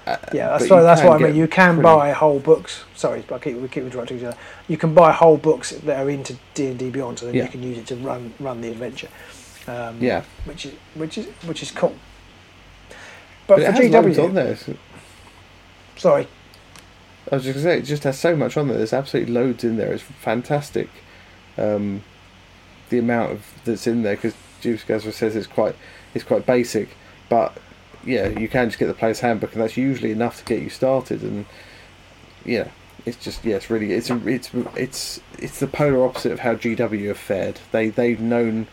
Uh, Yeah, that's you that's what I mean. You can pretty- buy whole books. Sorry, I keep we keep interrupting each other. You can buy whole books that are into D and D Beyond, so then Yeah. you can use it to run run the adventure. Um, Yeah, which is which is which is cool. but, But, for loads on GW, there. So- sorry, I was just gonna say, it just has so much on there. There's absolutely loads in there. It's fantastic. Um, the amount of that's in there because Juice Gazza says it's quite it's quite basic, but yeah, you can just get the player's handbook, and that's usually enough to get you started. And yeah, it's just yeah, it's really it's it's it's it's the polar opposite of how GW have fared. They they've known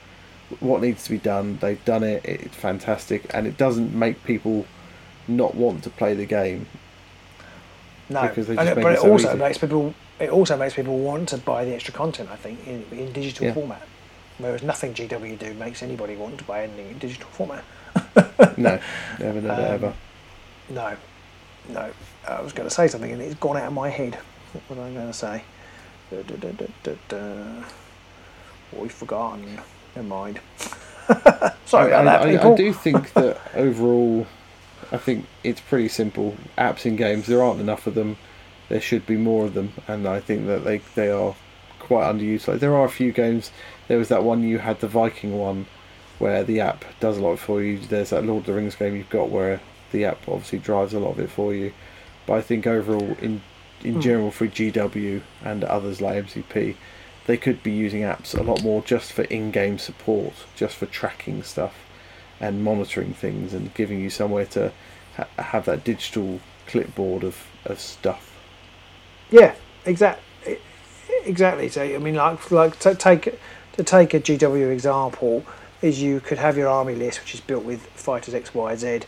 what needs to be done. They've done it. It's fantastic, and it doesn't make people not want to play the game. no, Because they just it- make but it it so also easy. makes people it also makes people want to buy the extra content. I think in, in digital Yeah. format, whereas nothing GW do makes anybody want to buy anything in digital format. No, never, never, Um, ever. No, no. I was going to say something and it's gone out of my head. What was I going to say? Da, da, da. Oh, I've forgotten. Never mind. Sorry I, about that, I, people. I do think that overall, I think it's pretty simple. Apps in games, there aren't enough of them. There should be more of them, and I think that they they are quite underutilized. There are a few games. There was that one you had, the Viking one, where the app does a lot for you. There's that Lord of the Rings game you've got where the app obviously drives a lot of it for you. But I think overall, in in Hmm. general, for GW and others like MCP, they could be using apps a lot more just for in-game support, just for tracking stuff and monitoring things and giving you somewhere to ha- have that digital clipboard of, of stuff. Yeah, exactly. Exactly. So I mean, like like to take to take a GW example is you could have your army list, which is built with fighters X, Y, Z,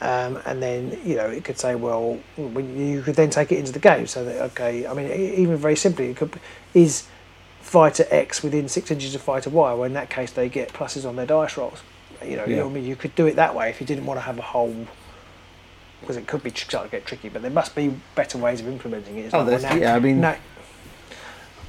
Um, and then you know it could say, well, when you could then take it into the game. So that okay, I mean, even very simply, it could is fighter X within six inches of fighter Y. Well, in that case, they get pluses on their dice rolls. You know, you know I mean, you could do it that way if you didn't want to have a whole. Because it could be starting to get tricky, but there must be better ways of implementing it. It's Oh, like, well, now- yeah, I mean- now,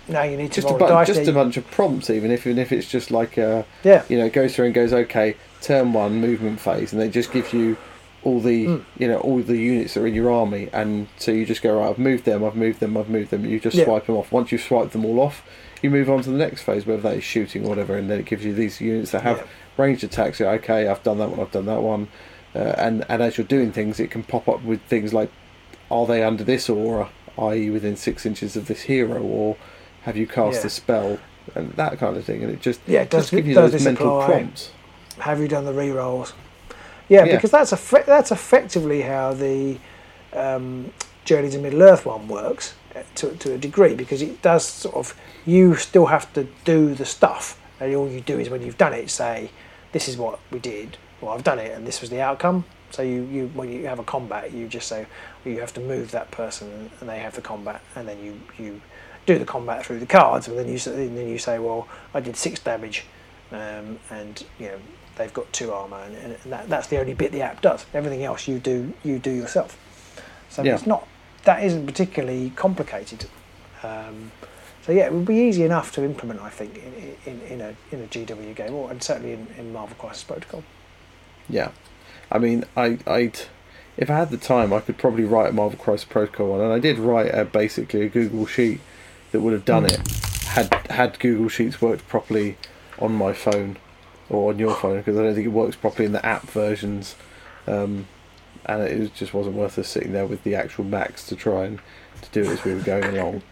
now you need to Just a, roll bu- dice. just there. a bunch of prompts, even if even if it's just like uh, yeah, you know, it goes through and goes, okay, turn one, movement phase, and they just give you all the Mm. you know all the units that are in your army, and so you just go right, I've moved them, I've moved them, I've moved them. You just Yeah. swipe them off. Once you've swiped them all off, you move on to the next phase, whether that is shooting or whatever, and then it gives you these units that have Yeah. ranged attacks. You're, okay, I've done that one, I've done that one, uh, and and as you're doing things, it can pop up with things like, are they under this aura, i.e., within six inches of this hero, or have you cast Yeah. a spell, and that kind of thing, and it just Yeah, it does- just give you those mental apply? prompts. have you done the re rolls? Yeah, Yeah. because that's effe- that's effectively how the um, Journey to Middle Earth one works uh, to, to a degree, because it does sort of you still have to do the stuff, and all you do is when you've done it, say, "This is what we did." Well, I've done it, and this was the outcome. So you, you when you have a combat, you just say well, you have to move that person, and they have the combat, and then you you do the combat through the cards, and then you and then you say, well, I did six damage, um, and you know they've got two armor, and, and that, that's the only bit the app does. Everything else you do you do yourself. So Yeah. it's not that isn't particularly complicated. Um, so yeah, it would be easy enough to implement, I think, in, in, in a in a GW game, or and certainly in, in Marvel Crisis Protocol. Yeah, I mean, I, I'd if I had the time, I could probably write a Marvel Crisis Protocol one, and I did write a, basically a Google sheet that would have done Mm. it had had Google Sheets worked properly on my phone or on your phone because I don't think it works properly in the app versions, um, and it just wasn't worth us sitting there with the actual Macs to try and to do it as we were going along.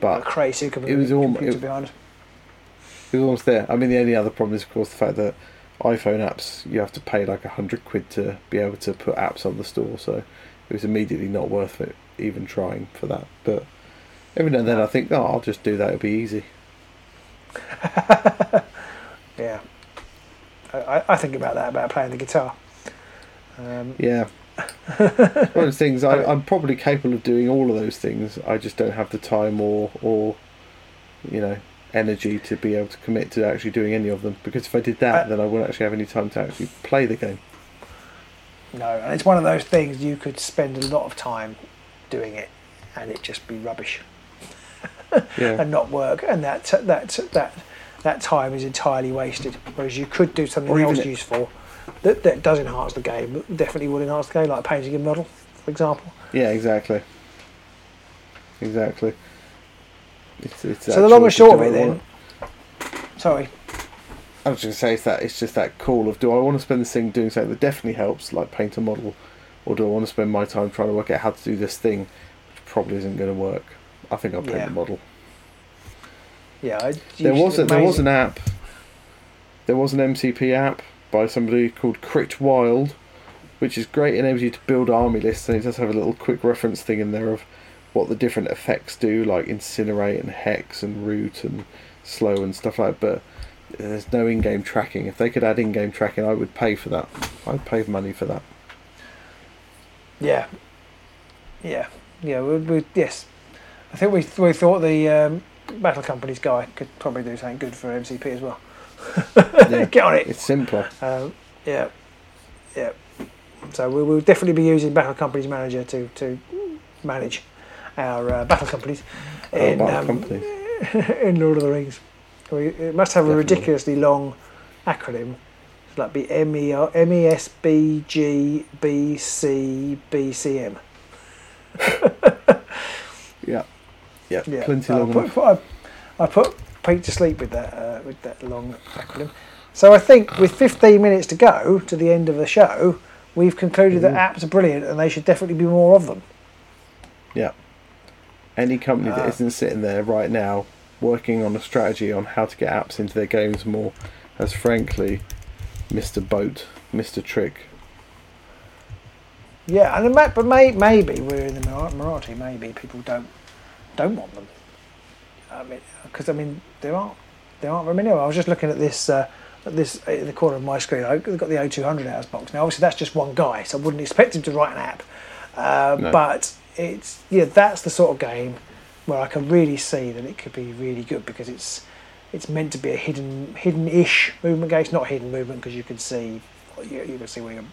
But crazy computer, it was almo- computer it- behind. it was almost there. I mean, the only other problem is, of course, the fact that iPhone apps you have to pay like a hundred quid to be able to put apps on the store. So it was immediately not worth it even trying for that. But every now and then I think, oh, I'll just do that. It'll be easy. Yeah, I, I- think about that about playing the guitar. Um, Yeah. One of those things I, I'm probably capable of doing all of those things. I just don't have the time or or you know energy to be able to commit to actually doing any of them. Because if I did that, I- then I wouldn't actually have any time to actually play the game. No, and it's one of those things you could spend a lot of time doing it, and it just be rubbish Yeah. and not work, and that that that that time is entirely wasted. Whereas you could do something Or else useful that, that does enhance the game, definitely would enhance the game, like painting a model, for example. Yeah, exactly. Exactly. It's, it's So the long and short of it, then. Sorry. I was just going to say it's that it's just that call of do I want to spend this thing doing something that definitely helps, like paint a model, or do I want to spend my time trying to work out how to do this thing, which probably isn't going to work. I think I'll paint Yeah. the model. Yeah, I, There was a, there was an app. There was an MCP app by somebody called Crit Wild, which is great. It enables you to build army lists, and it does have a little quick reference thing in there of what the different effects do, like incinerate and hex and root and slow and stuff like. that. But there's no in-game tracking. If they could add in-game tracking, I would pay for that. I'd pay money for that. Yeah, yeah, yeah. We, we, yes, I think we we thought the um, Battle Companies guy could probably do something good for MCP as well. Yeah. Get on it. It's simpler. Um, yeah, yeah. So we will definitely be using Battle Companies Manager to to manage our uh, battle companies Our in battle um, company. in Lord of the Rings. We, it must have a ridiculously long acronym. It's like be M E R- M E S B G B C B C M. Yeah. Yeah. Yeah, Plenty I long enough. put- I, I put Pete to sleep with that uh, with that long acronym. So I think with 15 minutes to go to the end of the show, we've concluded Mhm. that apps are brilliant and they should definitely be more of them. Yeah. Any company that Ah. isn't sitting there right now working on a strategy on how to get apps into their games more has frankly missed a boat, missed a trick. Yeah, and but may, maybe we're in the minority. Maybe people don't don't want them. I mean, because I mean there aren't there aren't very many. I was just looking at this uh, at this in the corner of my screen, I've got the 0200 hours box. Now, obviously, that's just one guy, so I wouldn't expect him to write an app. Uh, No. But it's yeah, that's the sort of game where I can really see that it could be really good because it's it's meant to be a hidden hidden-ish movement game. It's not hidden movement because you can see you, you can see where your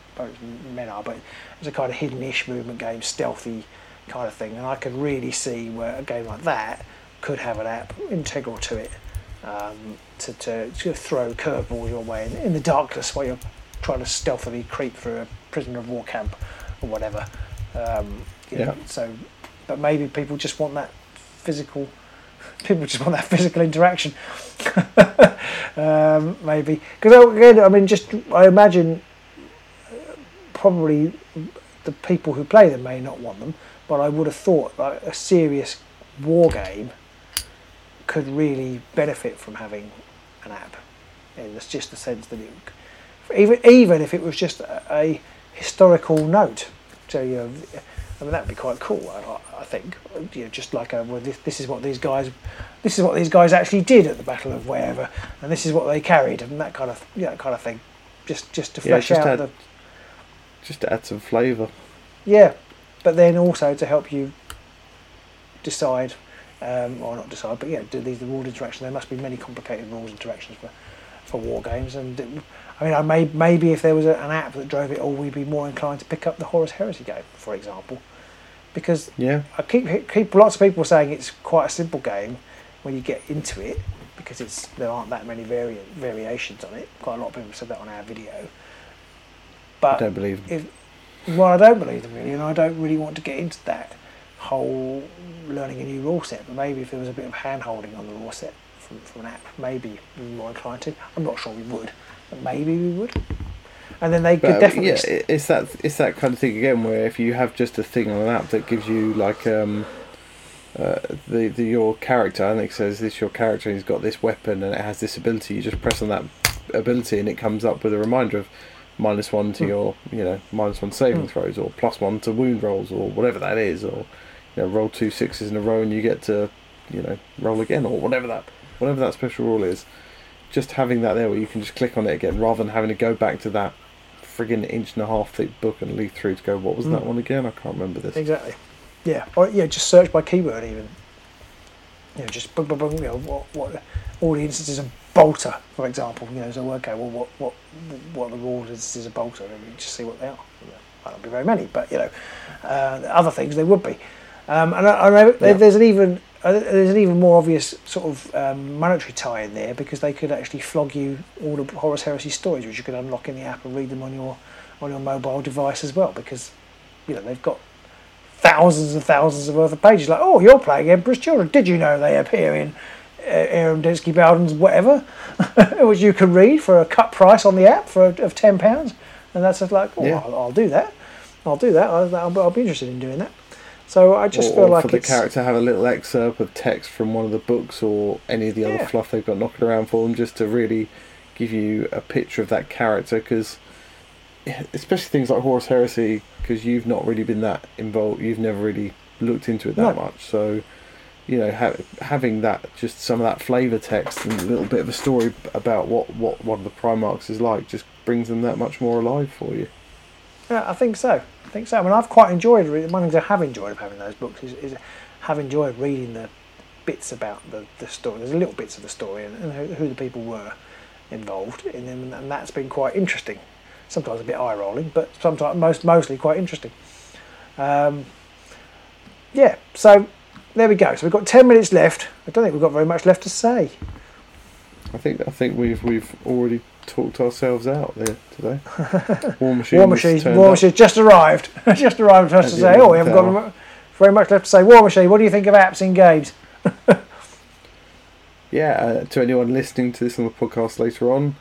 men are, but it's a kind of hidden-ish movement game, stealthy kind of thing. And I could really see where a game like that could have an app integral to it um, to, to, to throw curveballs your way in, in the darkness while you're trying to stealthily creep through a prisoner of war camp or whatever. Um, you know, Yeah. So, but maybe people just want that physical. People just want that physical interaction. um, maybe because again, I mean, just I imagine uh, probably the people who play them may not want them, but I would have thought like a serious war game could really benefit from having an app. And it's just the sense that it, even even if it was just a, a historical note, so you know, I mean that'd be quite cool. I, I think you know, just like a, well, this, this is what these guys, this is what these guys actually did at the Battle of wherever, and this is what they carried, and that kind of yeah, that kind of thing. Just just to Yeah, just out add- the Just to add some flavour. yeah, but then also to help you decide, um, or not decide, but yeah, do these the rule interaction? There must be many complicated rules interactions for, for war games, and it, I mean, I may maybe if there was a, an app that drove it all, we'd be more inclined to pick up the Horus Heresy game, for example, because Yeah. I keep keep lots of people saying it's quite a simple game when you get into it because it's there aren't that many variant variations on it. Quite a lot of people said that on our video, But I don't believe if well, I don't believe them really, and I don't really want to get into that whole learning a new rule set. But maybe if there was a bit of hand holding on the rule set from, from an app, maybe we'd be more inclined to. I'm not sure we would, but maybe we would. And then they could definitely. yeah, it's that it's that kind of thing again where if you have just a thing on an app that gives you like um, uh, the, the your character, I think it says this your character, he's got this weapon and it has this ability. You just press on that ability and it comes up with a reminder of minus one to Hmm. your you know minus one saving Hmm. throws or plus one to wound rolls or whatever that is or you know roll two sixes in a row and you get to you know roll again or whatever that whatever that special rule is. Just having that there where you can just click on it again rather than having to go back to that friggin' inch and a half thick book and leaf through to go, what was that Mm. one again? I can't remember this. Exactly. Yeah. Or yeah, just search by keyword even. You know, just boom, boom, boom, you know, what, what all the instances of bolter, for example. You know, so okay, well, what what what the rules is a bolter? And you just see what they are. Might not be very many, but you know, uh, other things there would be. Um, and I, I know Yeah. there's an even uh, there's an even more obvious sort of um, monetary tie in there because they could actually flog you all the Horus Heresy stories, which you could unlock in the app and read them on your on your mobile device as well, because you know they've got thousands and thousands of worth of pages. Like, oh, you're playing Emperor's Children. Did you know they appear in Aaron Dembski-Bowden's whatever, which you can read for a cut price on the app for of ten pounds? And that's just like, oh, Yeah. I'll, I'll do that. I'll do that. I'll, I'll, I'll be interested in doing that. So I just or, feel or like for the character have a little excerpt of text from one of the books or any of the other Yeah. fluff they've got knocking around for them, just to really give you a picture of that character. Because especially things like Horus Heresy, because you've not really been that involved, you've never really looked into it that No. much. So you know, ha- having that just some of that flavour text and a little bit of a story about what what one of the Primarchs is like, just brings them that much more alive for you. Yeah, I think so. I think so. I mean, I've quite enjoyed reading. One things I have enjoyed of having those books is, is have enjoyed reading the bits about the, the story. There's little bits of the story and, and who, who the people were involved in them, and that's been quite interesting. Sometimes a bit eye rolling, but sometimes most mostly quite interesting. Um, yeah. So there we go. So we've got ten minutes left. I don't think we've got very much left to say. I think I think we've we've already talked ourselves out there today. War Machine. War Machine, War. Machine just arrived. just arrived for us At to say, oh, we haven't got hour. mu- very much left to say. War Machine, what do you think of apps in games? Yeah, uh, to anyone listening to this on the podcast later on,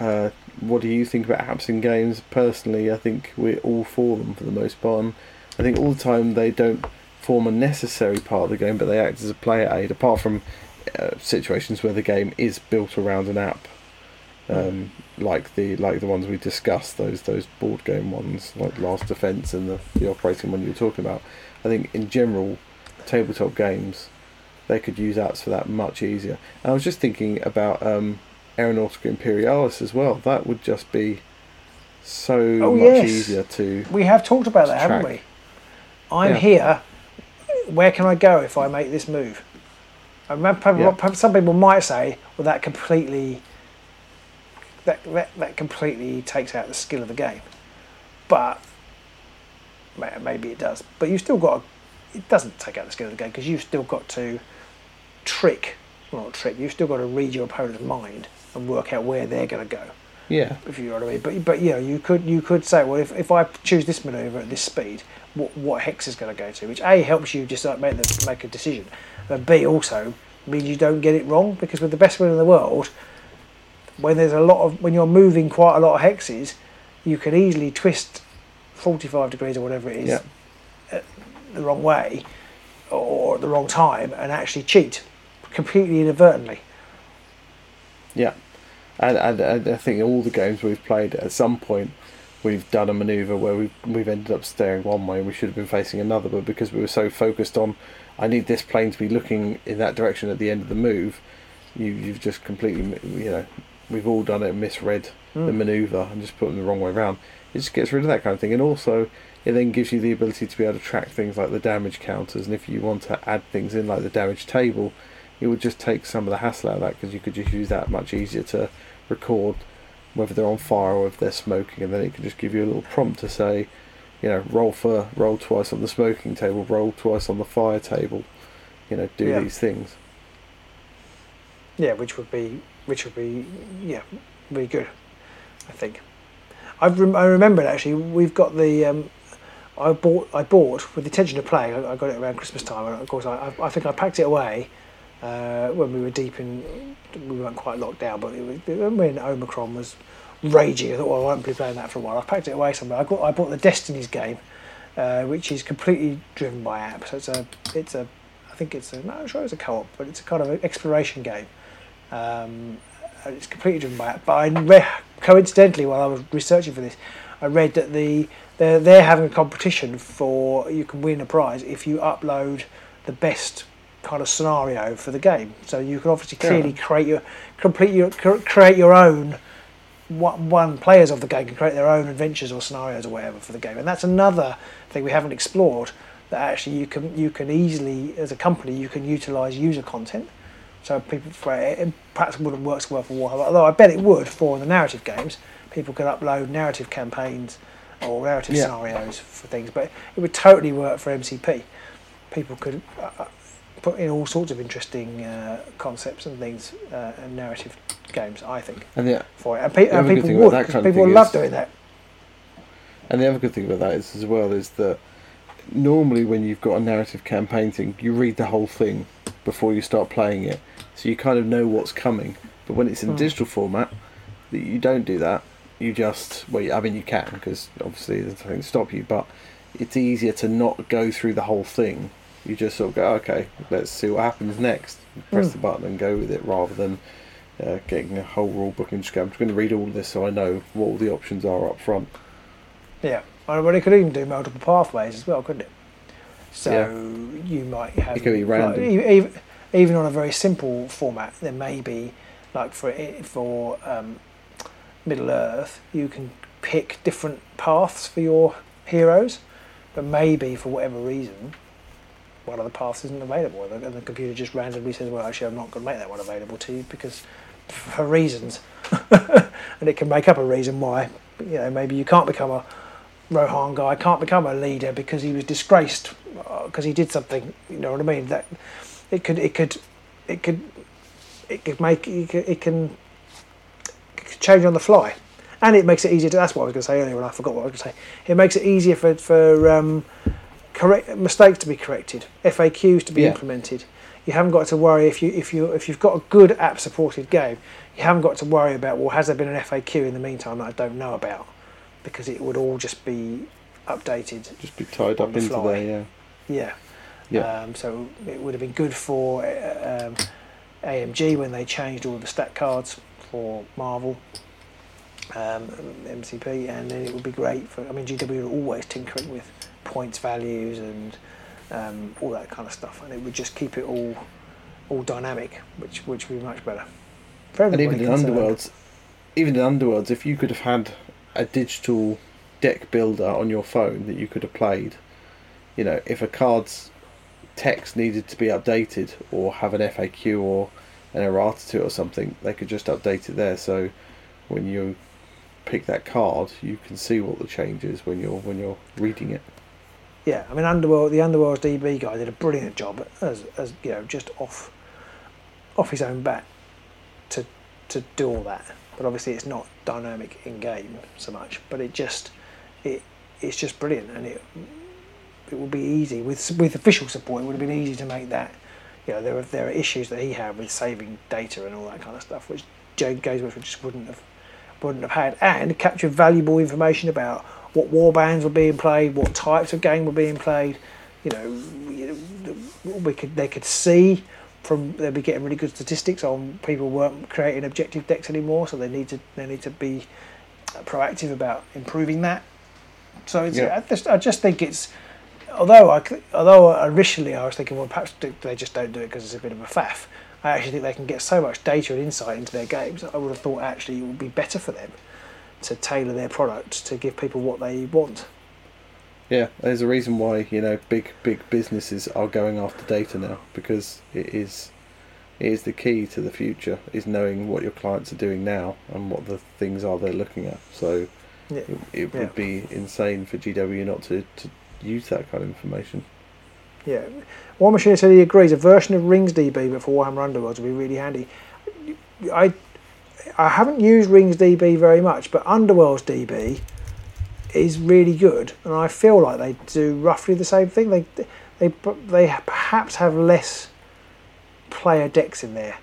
uh, what do you think about apps in games? Personally, I think we're all for them for the most part. And I think all the time they don't form a necessary part of the game, but they act as a player aid. Apart from uh, situations where the game is built around an app, um, like the like the ones we discussed, those those board game ones, like Last Defense and the, the operating one you were talking about. I think in general, tabletop games they could use apps for that much easier. And I was just thinking about um, Aeronautica Imperialis as well. That would just be so Oh, much yes. easier to. We have talked about that, haven't we? I'm Yeah. here. Where can I go if I make this move? I remember people- Yeah. some people might say, "Well, that completely that, that that completely takes out the skill of the game," but maybe it does. But you've still got. to, It doesn't take out the skill of the game because you've still got to trick, well, not trick. You've still got to read your opponent's mind and work out where they're going to go Yeah, if you know what I mean. But but you know you could you could say well if, if I choose this manoeuvre at this speed, what what hex is going to go to? Which a helps you just like make the, make a decision, but b also means you don't get it wrong because with the best will in the world, when there's a lot of when you're moving quite a lot of hexes, you can easily twist forty five degrees or whatever it is Yeah. uh, the wrong way or at the wrong time and actually cheat completely inadvertently. yeah. And, and, and I think all the games we've played at some point we've done a manoeuvre where we've we've ended up staring one way and we should have been facing another, but because we were so focused on I need this plane to be looking in that direction at the end of the move, you you've just completely you know we've all done it and misread the Mm. manoeuvre and just put them the wrong way around. It just gets rid of that kind of thing, and also it then gives you the ability to be able to track things like the damage counters, and if you want to add things in like the damage table, it would just take some of the hassle out of that because you could just use that much easier to record whether they're on fire or if they're smoking, and then it could just give you a little prompt to say, you know, roll for roll twice on the smoking table, roll twice on the fire table, you know, do Yeah. these things. Yeah, which would be which would be yeah really good, I think. I rem- I remembered actually we've got the um, I bought I bought with the intention of playing. I, I got it around Christmas time, and of course I I, I think I packed it away uh, when we were deep in we weren't quite locked down, but was, when Omicron was raging. I thought well I won't be playing that for a while. I packed it away somewhere. I got I bought the Destinies game, uh, which is completely driven by app. So it's a it's a I think it's a no, I'm sure it's a co-op, but it's a kind of an exploration game. Um, it's completely driven by it. But I read, coincidentally, while I was researching for this, I read that the they're, they're having a competition for you can win a prize if you upload the best kind of scenario for the game. So you can obviously Yeah. clearly create your complete your create your own. One, one players of the game can create their own adventures or scenarios or whatever for the game, and that's another thing we haven't explored. That actually you can you can easily as a company you can utilize user content. So people, for it perhaps wouldn't work so well for Warhammer, although I bet it would for the narrative games. People could upload narrative campaigns or narrative Yeah. scenarios for things, but it would totally work for MCP. People could uh, uh, put in all sorts of interesting uh, concepts and things uh, and narrative games. I think And the for it, and, pe- and people would. kind of people love doing that. And the other good thing about that is as well is that normally when you've got a narrative campaign thing, you read the whole thing before you start playing it, so you kind of know what's coming. But when it's in Hmm. digital format, that you don't do that. You just well, I mean you can because obviously there's nothing to stop you, but it's easier to not go through the whole thing. You just sort of go, okay, let's see what happens next. Press Hmm. the button and go with it rather than uh, getting a whole rule book and just go, I'm just going to read all of this so I know what all the options are up front. Yeah, well, it could even do multiple pathways as well, couldn't it? So Yeah. you might have It could be random. e- even, even on a very simple format, there may be like for it- for um, Middle Earth, you can pick different paths for your heroes, but maybe for whatever reason, one of the paths isn't available, and the, and the computer just randomly says, "Well, actually, I'm not going to make that one available to you because for reasons," and it can make up a reason why. You know, maybe you can't become a Rohan guy can't become a leader because he was disgraced because he did something. You know what I mean? That it could it could it could it could make it can, it can, change on the fly, and it makes it easier. To, that's what I was going to say earlier, and I forgot what I was going to say. It makes it easier for for um, correct mistakes to be corrected, FAQs to be Yeah. implemented. You haven't got to worry if you if you if you've got a good app supported game. You haven't got to worry about well, has there been an FAQ in the meantime that I don't know about? Because it would all just be updated. Just be tied up the into fly. there, yeah. Yeah. Yeah. Um, so it would have been good for um, AMG when they changed all the stat cards for Marvel, um, MCP, and then it would be great for. I mean, GW are always tinkering with points values and um, all that kind of stuff, and it would just keep it all all dynamic, which which would be much better. And even in. Underworlds, even in Underworlds, if you could have had a digital deck builder on your phone that you could have played, you know, if a card's text needed to be updated or have an FAQ or an errata to it or something, they could just update it there. So when you pick that card, you can see what the change is when you're when you're reading it. Yeah, I mean, Underworld, the Underworld's DB guy did a brilliant job as, as you know, just off, off his own bat, to, to do all that. But obviously, it's not dynamic in game so much. But it just, it, it's just brilliant, and it, it will be easy with with official support. It would have been easy to make that. You know, there are there are issues that he had with saving data and all that kind of stuff, which Jade Gazewitz just wouldn't have wouldn't have had, and captured valuable information about what war bands were being played, what types of game were being played. You know, we could they could see from they'd be getting really good statistics on people weren't creating objective decks anymore, so they need to they need to be proactive about improving that. So it's, Yeah. I just I just think it's although I although initially I was thinking well perhaps they just don't do it because it's a bit of a faff. I actually think they can get so much data and insight into their games. I would have thought actually it would be better for them to tailor their product to give people what they want. Yeah, there's a reason why you know big big businesses are going after data now because it is it is the key to the future is knowing what your clients are doing now and what the things are they're looking at. So Yeah. it, it Yeah. would be insane for GW not to, to use that kind of information. Yeah. War Machine said he agrees a version of Rings DB but for Warhammer Underworlds would be really handy. I I haven't used Rings DB very much, but Underworlds DB is really good, and I feel like they do roughly the same thing. They they they perhaps have less player decks in there.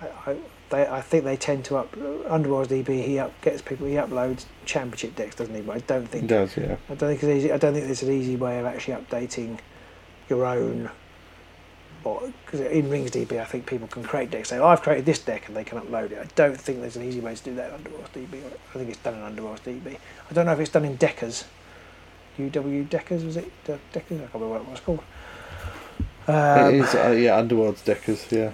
I, I, they, I think they tend to up Underworlds DB. He up gets people. He uploads championship decks, doesn't he? But I don't think does, yeah. I don't think it's easy. I don't think there's an easy way of actually updating your own. Because in Rings DB, I think people can create decks. Say, oh, I've created this deck, and they can upload it. I don't think there's an easy way to do that in Underworld DB. I think it's done in Underworld DB. I don't know if it's done in Deckers. UW Deckers was it? De- Deckers? I can't remember what it was called. Um, it is, uh, yeah, Underworld's Deckers, yeah.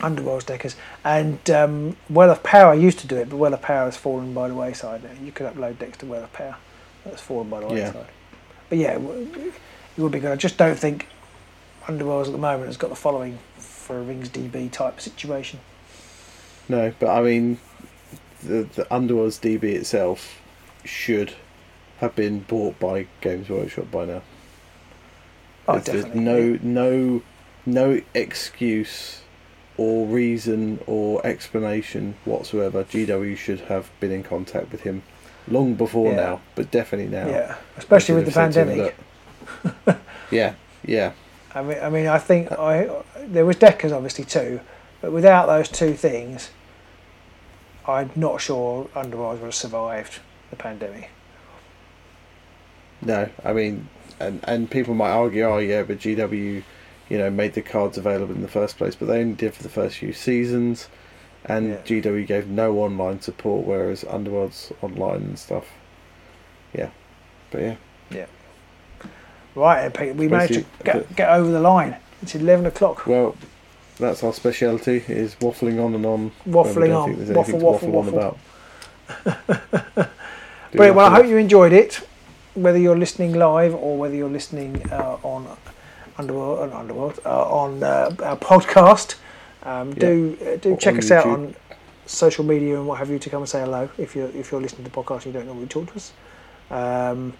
Underworld's Deckers. And um, Well of Power used to do it, but Well of Power has fallen by the wayside now. You could upload decks to Well of Power. That's fallen by the wayside. Yeah. wayside. But yeah, it would be good. I just don't think Underworlds at the moment has got the following for a Rings DB type situation. No, but I mean, the, the Underworld's DB itself should have been bought by Games Workshop by now. Oh, There's- there's definitely. no no no excuse or reason or explanation whatsoever. GW should have been in contact with him long before Yeah. now, but definitely now. Yeah, especially with the should have said to him, pandemic. Yeah, yeah, I mean, I mean, I think I there was Deckers obviously too, but without those two things, I'm not sure Underworlds would have survived the pandemic. no. I mean, and and people might argue, oh yeah, but GW, you know, made the cards available in the first place, but they only did for the first few seasons, and Yeah. GW gave no online support, whereas Underworld's online and stuff. Yeah, but yeah. Right, then, Pete, we managed to get, get over the line. It's 11 o'clock. Well, that's our speciality is waffling on and on. Waffling on. Waffle, waffle, waffle, waffle. Brilliant. Well, I hope you enjoyed it. Whether you're listening live or whether you're listening uh, on Underworld, uh, Underworld uh, on uh, our podcast, um, do uh, do Or check us out on social media and what have you to come and say hello if you're if you're listening to the podcast and you don't normally talk to us. Um,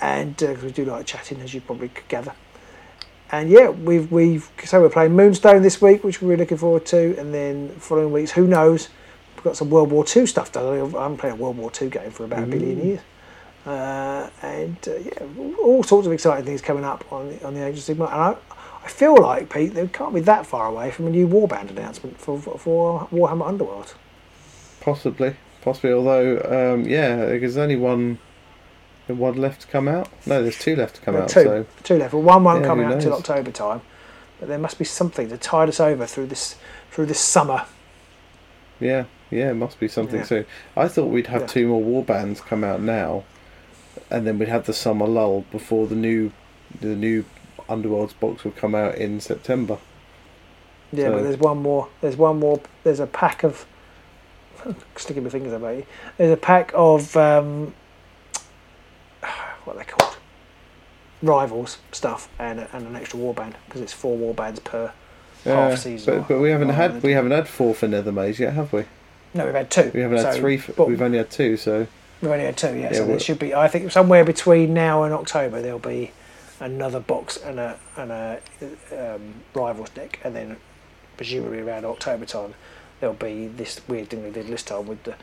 and uh 'cause we do like chatting, as you probably could gather. And yeah, we've we've so we're playing Moonstone this week, which we're really looking forward to, and then following weeks, who knows? We've got some World War Two stuff done. I haven't played a World War Two game for about a billion years. Uh, and uh, yeah, all sorts of exciting things coming up on the, on the Agents of Sigmar. And I, I feel like Pete, they can't be that far away from a new warband announcement for for Warhammer Underworld. Possibly, possibly. Although, um, yeah, there's only one, one left to come out. No, there's two left to come Well, out. two, So two left. Well, one won't Yeah, come out until? October time, but there must be something to tide us over through this through this summer. yeah, yeah, it must be something Yeah. soon. I thought we'd have Yeah. two more war bands come out now, and then we'd have the summer lull before the new, the new Underworld's box would come out in September. Yeah, So- but there's one more. There's one more. There's a pack of. Sticking my fingers up at you. There's a pack of um, what they're called? Rivals stuff and, a, and an extra warband because it's four warbands per half Uh, season. But, but we haven't had we haven't had four for Nethermaze yet, have we? No, we've had two. We haven't had three. For, but we've only had two. So we've only had two. Yeah, Yeah, so there should be. I think somewhere between now and October there'll be another box and a and a um, rivals deck, and then presumably around October time there'll be this weird thing they did this time with the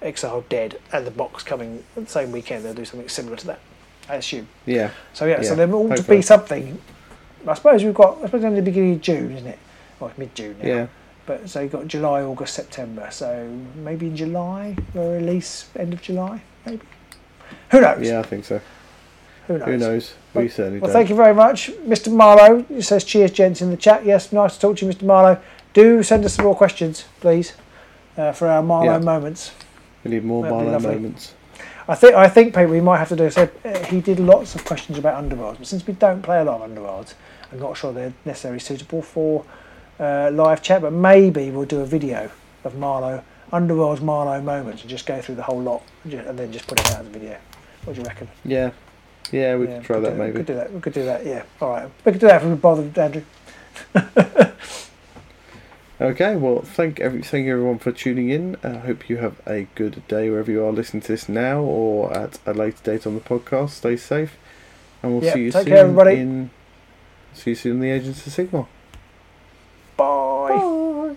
Exiled Dead and the box coming the same weekend. They'll do something similar to that, I assume. yeah, So yeah, so Yeah, there ought to be something. I suppose we've got. I suppose only the beginning of June, isn't it? Well, mid June now. yeah, But so you've got July, August, September. So maybe in July, we'll release end of July, maybe. Who knows? yeah. I think so. Who knows? Who knows? We Well- certainly Well, don't. thank you very much, Mr. Marlowe. It says cheers, gents, in the chat. Yes, nice to talk to you, Mr. Marlowe. Do send us some more questions, please, uh, for our Marlowe Yeah. moments. We need more That'd Marlowe moments. I think I think people we might have to do. So uh, he did lots of questions about underworlds, but since we don't play a lot of underworlds, I'm not sure they're necessarily suitable for uh, live chat. But maybe we'll do a video of Marlowe underworld's Marlowe moments and just go through the whole lot and then just put it out as a video. What do you reckon? Yeah, yeah. We Yeah, could try could that do We could do that. We could do that. Yeah. All right. We could do that if we bothered, Andrew. Okay, well, thank every thank everyone for tuning in. I hope you have a good day wherever you are listening to this now or at a later date on the podcast. Stay safe, and we'll Yep, see you take soon. care, everybody. In, see you soon in the Agents of Sigmar. Bye.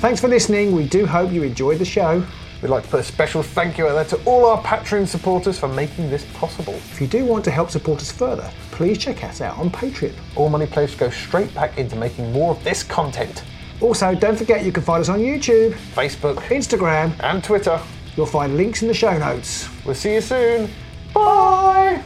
Thanks for listening. We do hope you enjoyed the show. We'd like to put a special thank you out there to all our Patreon supporters for making this possible. If you do want to help support us further, please check us out on Patreon. All money placed go straight back into making more of this content. Also, don't forget you can find us on YouTube, Facebook Instagram. and Twitter. You'll find links in the show notes. We'll see you soon. Bye.